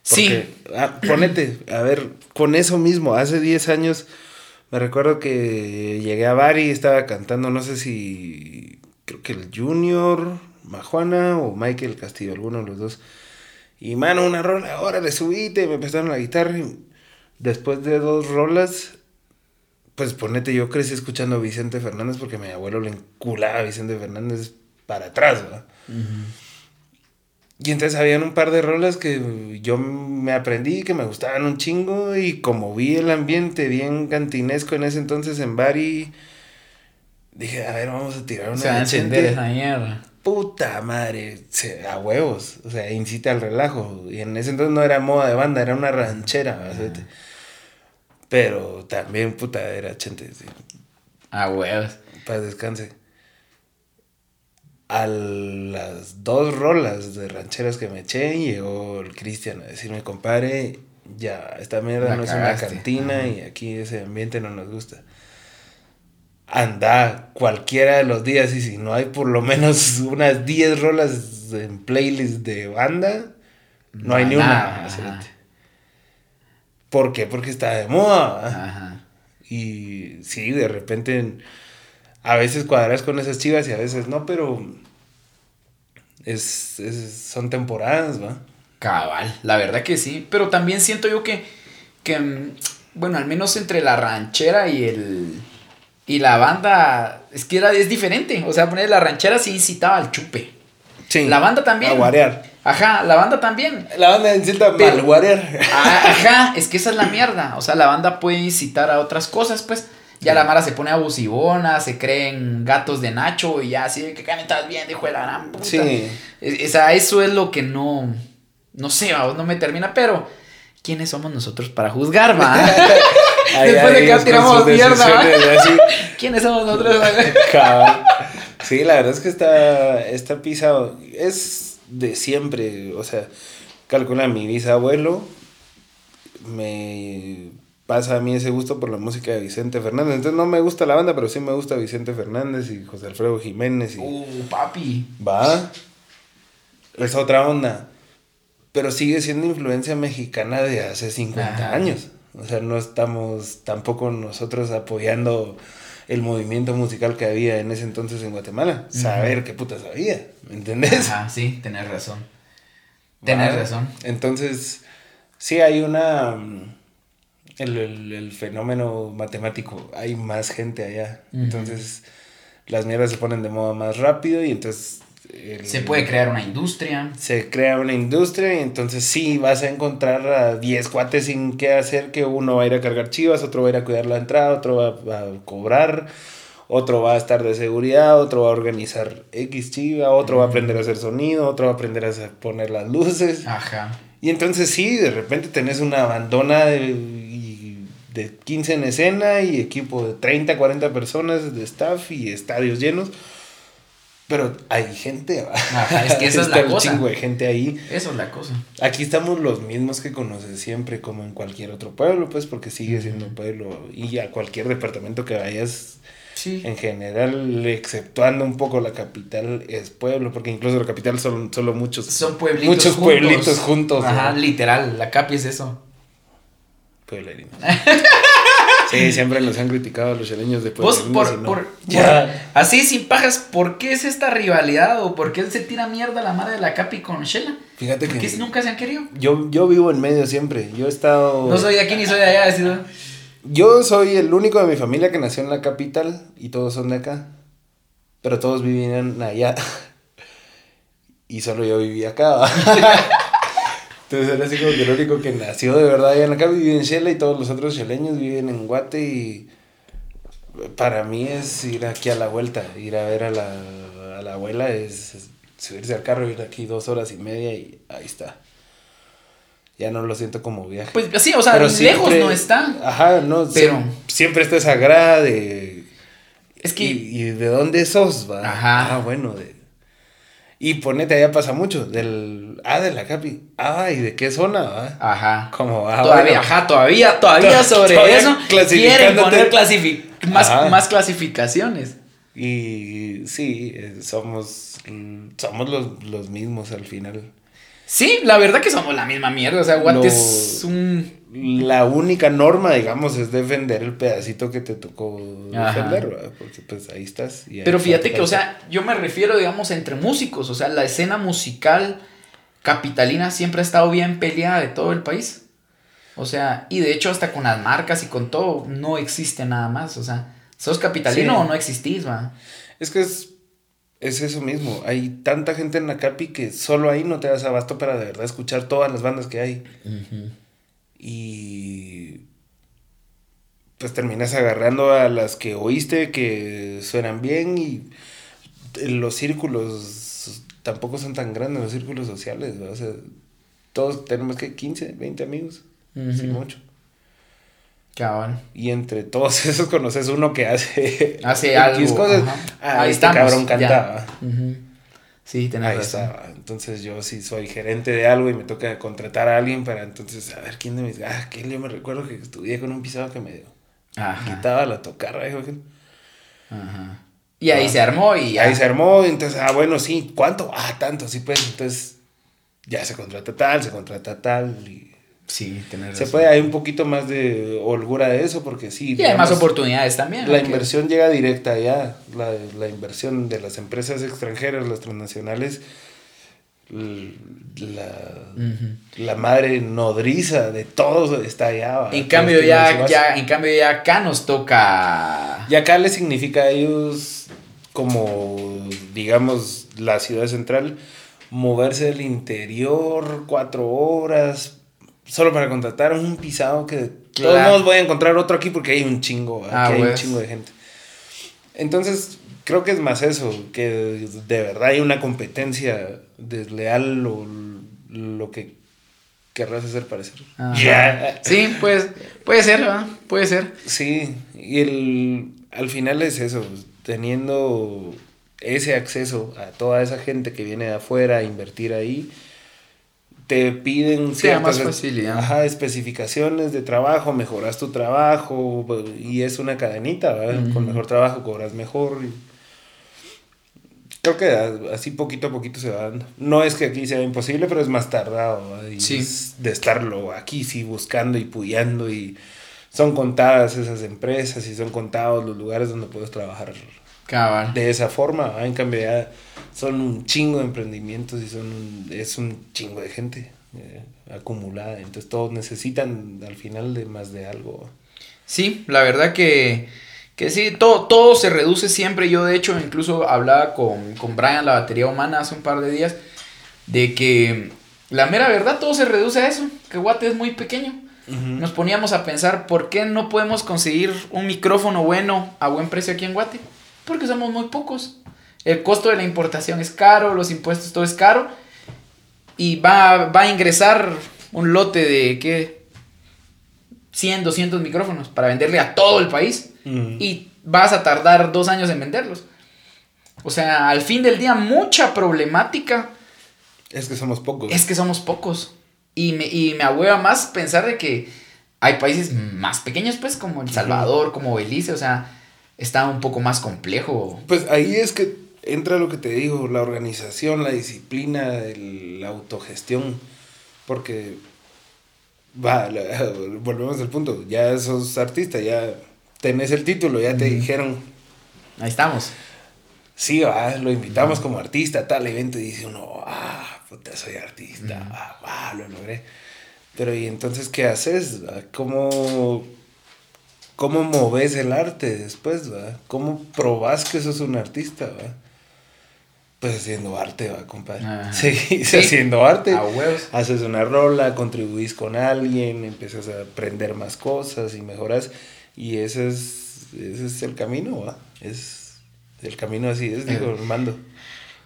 S2: Sí. Ah, ponete, a ver, con eso mismo, hace 10 años me recuerdo que llegué a Bari y estaba cantando, no sé si, creo que el Junior, Majuana o Michael Castillo, alguno de los dos. Y mano, una rola, ahora le subite, me empezaron la guitarra. Y después de dos rolas, pues ponete, yo crecí escuchando a Vicente Fernández porque mi abuelo le enculaba a Vicente Fernández para atrás, ¿verdad? Y entonces habían un par de rolas que yo me aprendí, que me gustaban un chingo, y como vi el ambiente bien cantinesco en ese entonces en Bari, dije, a ver, vamos a tirar una... Puta madre, a huevos, o sea, incita al relajo. Y en ese entonces no era moda de banda, era una ranchera, ¿verdad? Pero también, puta, era chente. Sí.
S1: Ah, huevos.
S2: Para descanse. A las dos rolas de rancheras que me eché, llegó el Cristian a decirme, compadre, ya, esta mierda no es una cantina y aquí ese ambiente no nos gusta. Anda cualquiera de los días y si no hay por lo menos unas 10 rolas en playlist de banda, no hay ni una. ¿Por qué? Porque está de moda.
S1: Ajá.
S2: Y sí, de repente a veces cuadras con esas chivas y a veces no, pero es, es- son temporadas, ¿va?
S1: Cabal, la verdad que sí. Pero también siento yo que, que mm, bueno, al menos entre la ranchera y el. Y la banda, es que era, es diferente. O sea, poner la ranchera sí incitaba al chupe.
S2: Sí.
S1: La banda también.
S2: A guarear.
S1: Ajá, la banda también.
S2: La banda incita mal guarear.
S1: Ajá, es que esa es la mierda. O sea, la banda puede incitar a otras cosas, pues. Ya la mara se pone abusivona, se creen gatos de Nacho y ya así, que me estás bien, hijo de la gran puta.
S2: Sí.
S1: Es- o sea, eso es lo que no. No sé, no me termina, pero. ¿Quiénes somos nosotros para juzgar, va? Después de que tiramos mierda,
S2: así.
S1: ¿Quiénes somos nosotros?
S2: Sí, la verdad es que está, está pisado. Es de siempre. O sea, calcula mi bisabuelo. Me pasa a mí ese gusto por la música de Vicente Fernández. Entonces no me gusta la banda, pero sí me gusta Vicente Fernández y José Alfredo Jiménez. Y
S1: Uh, papi.
S2: va. Es otra onda. Pero sigue siendo influencia mexicana de hace 50
S1: Ajá.
S2: años. O sea, no estamos tampoco nosotros apoyando el movimiento musical que había en ese entonces en Guatemala. Saber qué puta sabía, ¿me entendés?
S1: Ajá, sí, tenés razón. Tenés razón.
S2: Entonces, sí hay una... mm, El, el- el fenómeno matemático, hay más gente allá. Entonces, las mierdas se ponen de moda más rápido y entonces... el-
S1: Se puede crear una industria.
S2: se crea una industria y entonces sí vas a encontrar a 10 cuates sin qué hacer que uno va a ir a cargar chivas, otro va a ir a cuidar la entrada, otro va, a cobrar, otro va a estar de seguridad, otro va a organizar X chiva, otro va a aprender a hacer sonido, otro va a aprender a poner las luces.
S1: Ajá.
S2: Y entonces sí, de repente tenés una abandona de, de 15 en escena y equipo de 30, 40 personas de staff y estadios llenos. Pero hay gente.
S1: Ajá, es que esa es la
S2: un
S1: cosa.
S2: chingo de gente ahí.
S1: Eso es la cosa.
S2: Aquí estamos los mismos que conoces siempre, como en cualquier otro pueblo, pues, porque sigue siendo un pueblo. Y a cualquier departamento que vayas,
S1: Sí.
S2: en general, exceptuando un poco la capital, es pueblo, porque incluso la capital son solo muchos.
S1: Son pueblitos
S2: Muchos
S1: juntos.
S2: pueblitos juntos.
S1: Ajá,
S2: ¿no?
S1: literal. La capi es eso.
S2: Pueblerinos. sí, siempre nos han criticado a los cheleños de
S1: Vos,
S2: pueblerinos
S1: por,
S2: y no.
S1: por,
S2: Ya.
S1: por- así sin pajas, ¿por qué es esta rivalidad o por qué se tira mierda la madre de la Capi con Shela?
S2: Fíjate
S1: ¿Por
S2: que
S1: qué nunca se han querido?
S2: yo, yo vivo en medio siempre. Yo he estado.
S1: No soy de aquí ni soy de allá, decido.
S2: Yo soy el único de mi familia que nació en la capital y todos son de acá. Pero todos vivían allá. Y solo yo vivía acá. Entonces era así como que el único que nació de verdad allá en acá vive en Shela y todos los otros cheleños viven en Guate y para mí es ir aquí a la vuelta, ir a ver a la, a la abuela, es, es subirse al carro, ir aquí dos horas y media y ahí está. Ya no lo siento como viaje.
S1: Pues sí, o sea,
S2: Pero
S1: lejos
S2: siempre-
S1: no está.
S2: Ajá, no,
S1: Pero-
S2: siem- siempre está esa grada de...
S1: Es que.
S2: ¿Y, y de dónde sos? Va?
S1: Ajá.
S2: Ah, bueno, de... Y ponete, allá pasa mucho, del... Ah, de la Capi. Ah, ¿y de qué zona? Va?
S1: Ajá.
S2: Como, ah,
S1: todavía,
S2: bueno.
S1: ajá, todavía, todavía
S2: To-
S1: sobre
S2: todavía
S1: eso quieren poner clasifi- más,
S2: Ajá.
S1: más clasificaciones.
S2: Y sí, eh, somos, mm, somos los, los mismos al final.
S1: Sí, la verdad que somos la misma mierda. O sea,
S2: Lo-
S1: es un.
S2: La única norma, digamos, es defender el pedacito que te tocó
S1: Ajá.
S2: defender, ¿verdad? porque pues ahí estás. y ahí
S1: Pero fíjate que, o sea, yo me refiero, digamos, entre músicos. O sea, la escena musical capitalina siempre ha estado bien peleada de todo el país. O sea, y de hecho, hasta con las marcas y con todo, no existe nada más. O sea, ¿sos capitalino
S2: Sí.
S1: o no existís, va?
S2: Es que es, es eso mismo. Hay tanta gente en la Capi que solo ahí no te das abasto para de verdad escuchar todas las bandas que hay. Y pues terminas agarrando a las que oíste que suenan bien y los círculos tampoco son tan grandes, los círculos sociales. O sea, todos tenemos que 15, 20 amigos, sin
S1: Ujú.
S2: mucho.
S1: Cabal.
S2: Y entre todos esos conoces uno que hace,
S1: Hace algo.
S2: cosas. Ah,
S1: Ahí
S2: este
S1: estamos.
S2: cabrón cantaba.
S1: Sí, tenés
S2: Ahí
S1: razón.
S2: Entonces yo sí soy gerente de algo y me toca contratar a alguien para entonces a ver quién de mis. Ah, que yo me recuerdo que estudié con un pisado que me
S1: Ajá.
S2: quitaba la tocarra. dijo
S1: Ajá. Y ahí se armó y ya.
S2: Ahí se armó, entonces, ah, bueno, sí, ¿cuánto? Ah, tanto, sí, pues, entonces ya se contrata tal, se contrata tal y
S1: Sí, tener
S2: se puede, hay un poquito más de holgura de eso porque sí.
S1: Y hay más oportunidades también.
S2: La
S1: que-
S2: inversión llega directa allá, la, la inversión de las empresas extranjeras, las transnacionales, la, la madre nodriza de todo está allá.
S1: En cambio ya, ya, en cambio ya acá nos toca.
S2: Y acá le significa a ellos, como digamos la ciudad central, moverse del interior cuatro horas, solo para contratar a un pisado que de todos modos voy a encontrar otro aquí porque hay un chingo, aquí
S1: Ah,
S2: hay un
S1: pues.
S2: chingo de gente. Entonces, creo que es más eso, que de verdad hay una competencia desleal o lo que querrás hacer parecer. Ya.
S1: Sí, pues puede ser, ¿verdad? Puede ser.
S2: Sí, y el, al final es eso, teniendo ese acceso a toda esa gente que viene de afuera a invertir ahí, te piden
S1: da más facilidad.
S2: ajá, especificaciones de trabajo, mejoras tu trabajo y es una cadenita, ¿verdad? Con mejor trabajo cobras mejor. y- Creo que así poquito a poquito se va dando. No es que aquí sea imposible, pero es más tardado. Y
S1: Sí.
S2: es de estarlo aquí, sí, buscando y puyando. Y son contadas esas empresas y son contados los lugares donde puedes trabajar
S1: Cabal.
S2: de esa forma. ¿verdad? En cambio, ya son un chingo de emprendimientos y son un- es un chingo de gente eh, acumulada. Entonces, todos necesitan al final de más de algo.
S1: Sí, la verdad que, que sí, todo, todo se reduce siempre. Yo de hecho incluso hablaba con, con Brian, la batería humana, hace un par de días, de que la mera verdad todo se reduce a eso, que Guate es muy pequeño. Nos poníamos a pensar, ¿por qué no podemos conseguir un micrófono bueno a buen precio aquí en Guate? Porque somos muy pocos. El costo de la importación es caro, los impuestos, todo es caro. Y va, va a ingresar un lote de, ¿qué? 100, 200 micrófonos para venderle a todo el país. Y vas a tardar dos años en venderlos. O sea, al fin del día, mucha problemática
S2: Es que somos pocos.
S1: es que somos pocos. Y me, y me ahueva más pensar de que hay países más pequeños, pues, como El Salvador, como Belice, o sea, está un poco más complejo.
S2: Pues ahí es que entra lo que te digo, la organización, la disciplina, el- la autogestión, porque va, la- volvemos al punto, ya sos artista, ya tenés el título, ya te dijeron,
S1: Ahí estamos.
S2: sí, va, lo invitamos como artista a tal evento y dice uno, ah, puta, soy artista, ah, va, lo logré. Pero y entonces, ¿qué haces? ¿Cómo, cómo moves el arte después? va? ¿Cómo probás que sos un artista? va? Pues haciendo arte, va, compadre.
S1: Ajá.
S2: Seguís
S1: Sí.
S2: haciendo arte.
S1: A huevos.
S2: Haces una rola, contribuís con alguien, empiezas a aprender más cosas y mejoras. Y ese es, ese es el camino, ¿va? Es el camino así es, dijo
S1: Eh.
S2: Armando.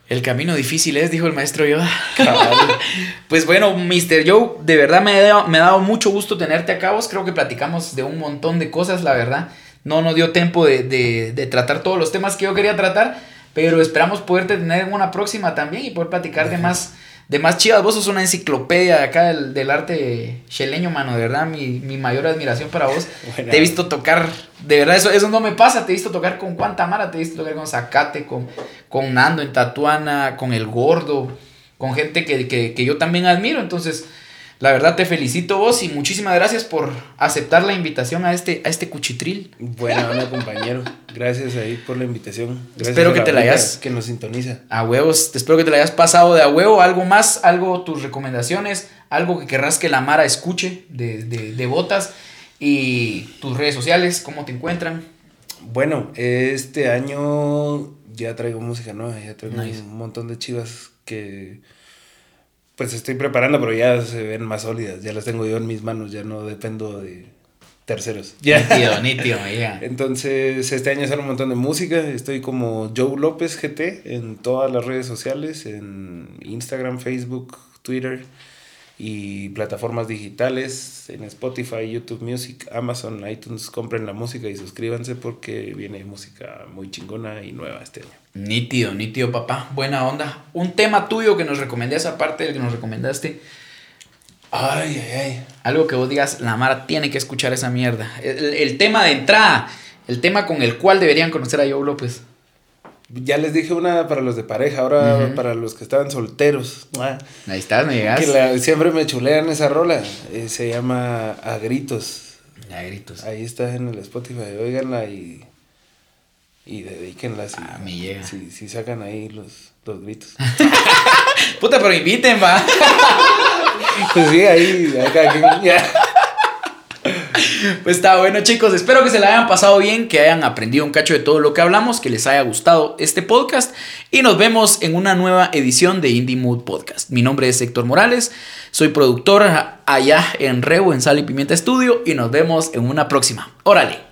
S1: El camino difícil es, dijo el maestro Yoda. Pues bueno, Mr. Joe, de verdad me ha, dado, me ha dado mucho gusto tenerte acá. Vos creo que platicamos de un montón de cosas, la verdad. No nos dio tiempo de, de- de tratar todos los temas que yo quería tratar, pero esperamos poderte tener en una próxima también y poder platicar de más, de más chivas. Vos sos una enciclopedia de acá del, del arte cheleño, mano. De verdad, mi, mi mayor admiración para vos. Te he visto tocar, de verdad, eso, eso no me pasa. Te he visto tocar con cuánta mara, te he visto tocar con Zacate, con, con Nando en Tatuana, con El Gordo, con gente que, que, que yo también admiro. Entonces, la verdad te felicito vos y muchísimas gracias por aceptar la invitación a este, a este cuchitril.
S2: Buena onda, compañero. Gracias ahí por la invitación. Gracias
S1: Espero que te la hayas-
S2: Que nos sintoniza.
S1: A huevos, te espero que te la hayas pasado de a huevo. Algo más, algo, tus recomendaciones, algo que querrás que la Mara escuche de, de, de botas y tus redes sociales, cómo te encuentran.
S2: Bueno, este año ya traigo música nueva, ya traigo
S1: Nice.
S2: un montón de chivas que pues estoy preparando, pero ya se ven más sólidas, ya las tengo yo en mis manos, ya no dependo de terceros.
S1: Nítido, nítido, ya.
S2: Entonces, este año sale un montón de música. Estoy como Joe López GT en todas las redes sociales, en Instagram, Facebook, Twitter y plataformas digitales, en Spotify, YouTube Music, Amazon, iTunes. Compren la música y suscríbanse porque viene música muy chingona y nueva este año.
S1: Nítido, nítido, papá. Buena onda. Un tema tuyo que nos recomendás, aparte del que nos recomendaste.
S2: Ay, ay, ay.
S1: Algo que vos digas, la Mara tiene que escuchar esa mierda. El, el tema de entrada, el tema con el cual deberían conocer a Joe López.
S2: Ya les dije una para los de pareja, ahora para los que estaban solteros. Ah,
S1: Ahí estás, me llegas.
S2: Que la- siempre me chulean esa rola. eh, se llama A Gritos.
S1: Ya gritos.
S2: Ahí está en el Spotify. Óiganla y. Y dedíquenla. Si,
S1: Ah, llega.
S2: Si, si sacan ahí los, los gritos.
S1: Puta, pero inviten, va.
S2: pues sí, ahí. ya.
S1: Pues está bueno, chicos. Espero que se la hayan pasado bien, que hayan aprendido un cacho de todo lo que hablamos, que les haya gustado este podcast. Y nos vemos en una nueva edición de Indie Mood Podcast. Mi nombre es Héctor Morales, soy productor allá en Rebo, en Sal y Pimienta Estudio. Y nos vemos en una próxima. Órale.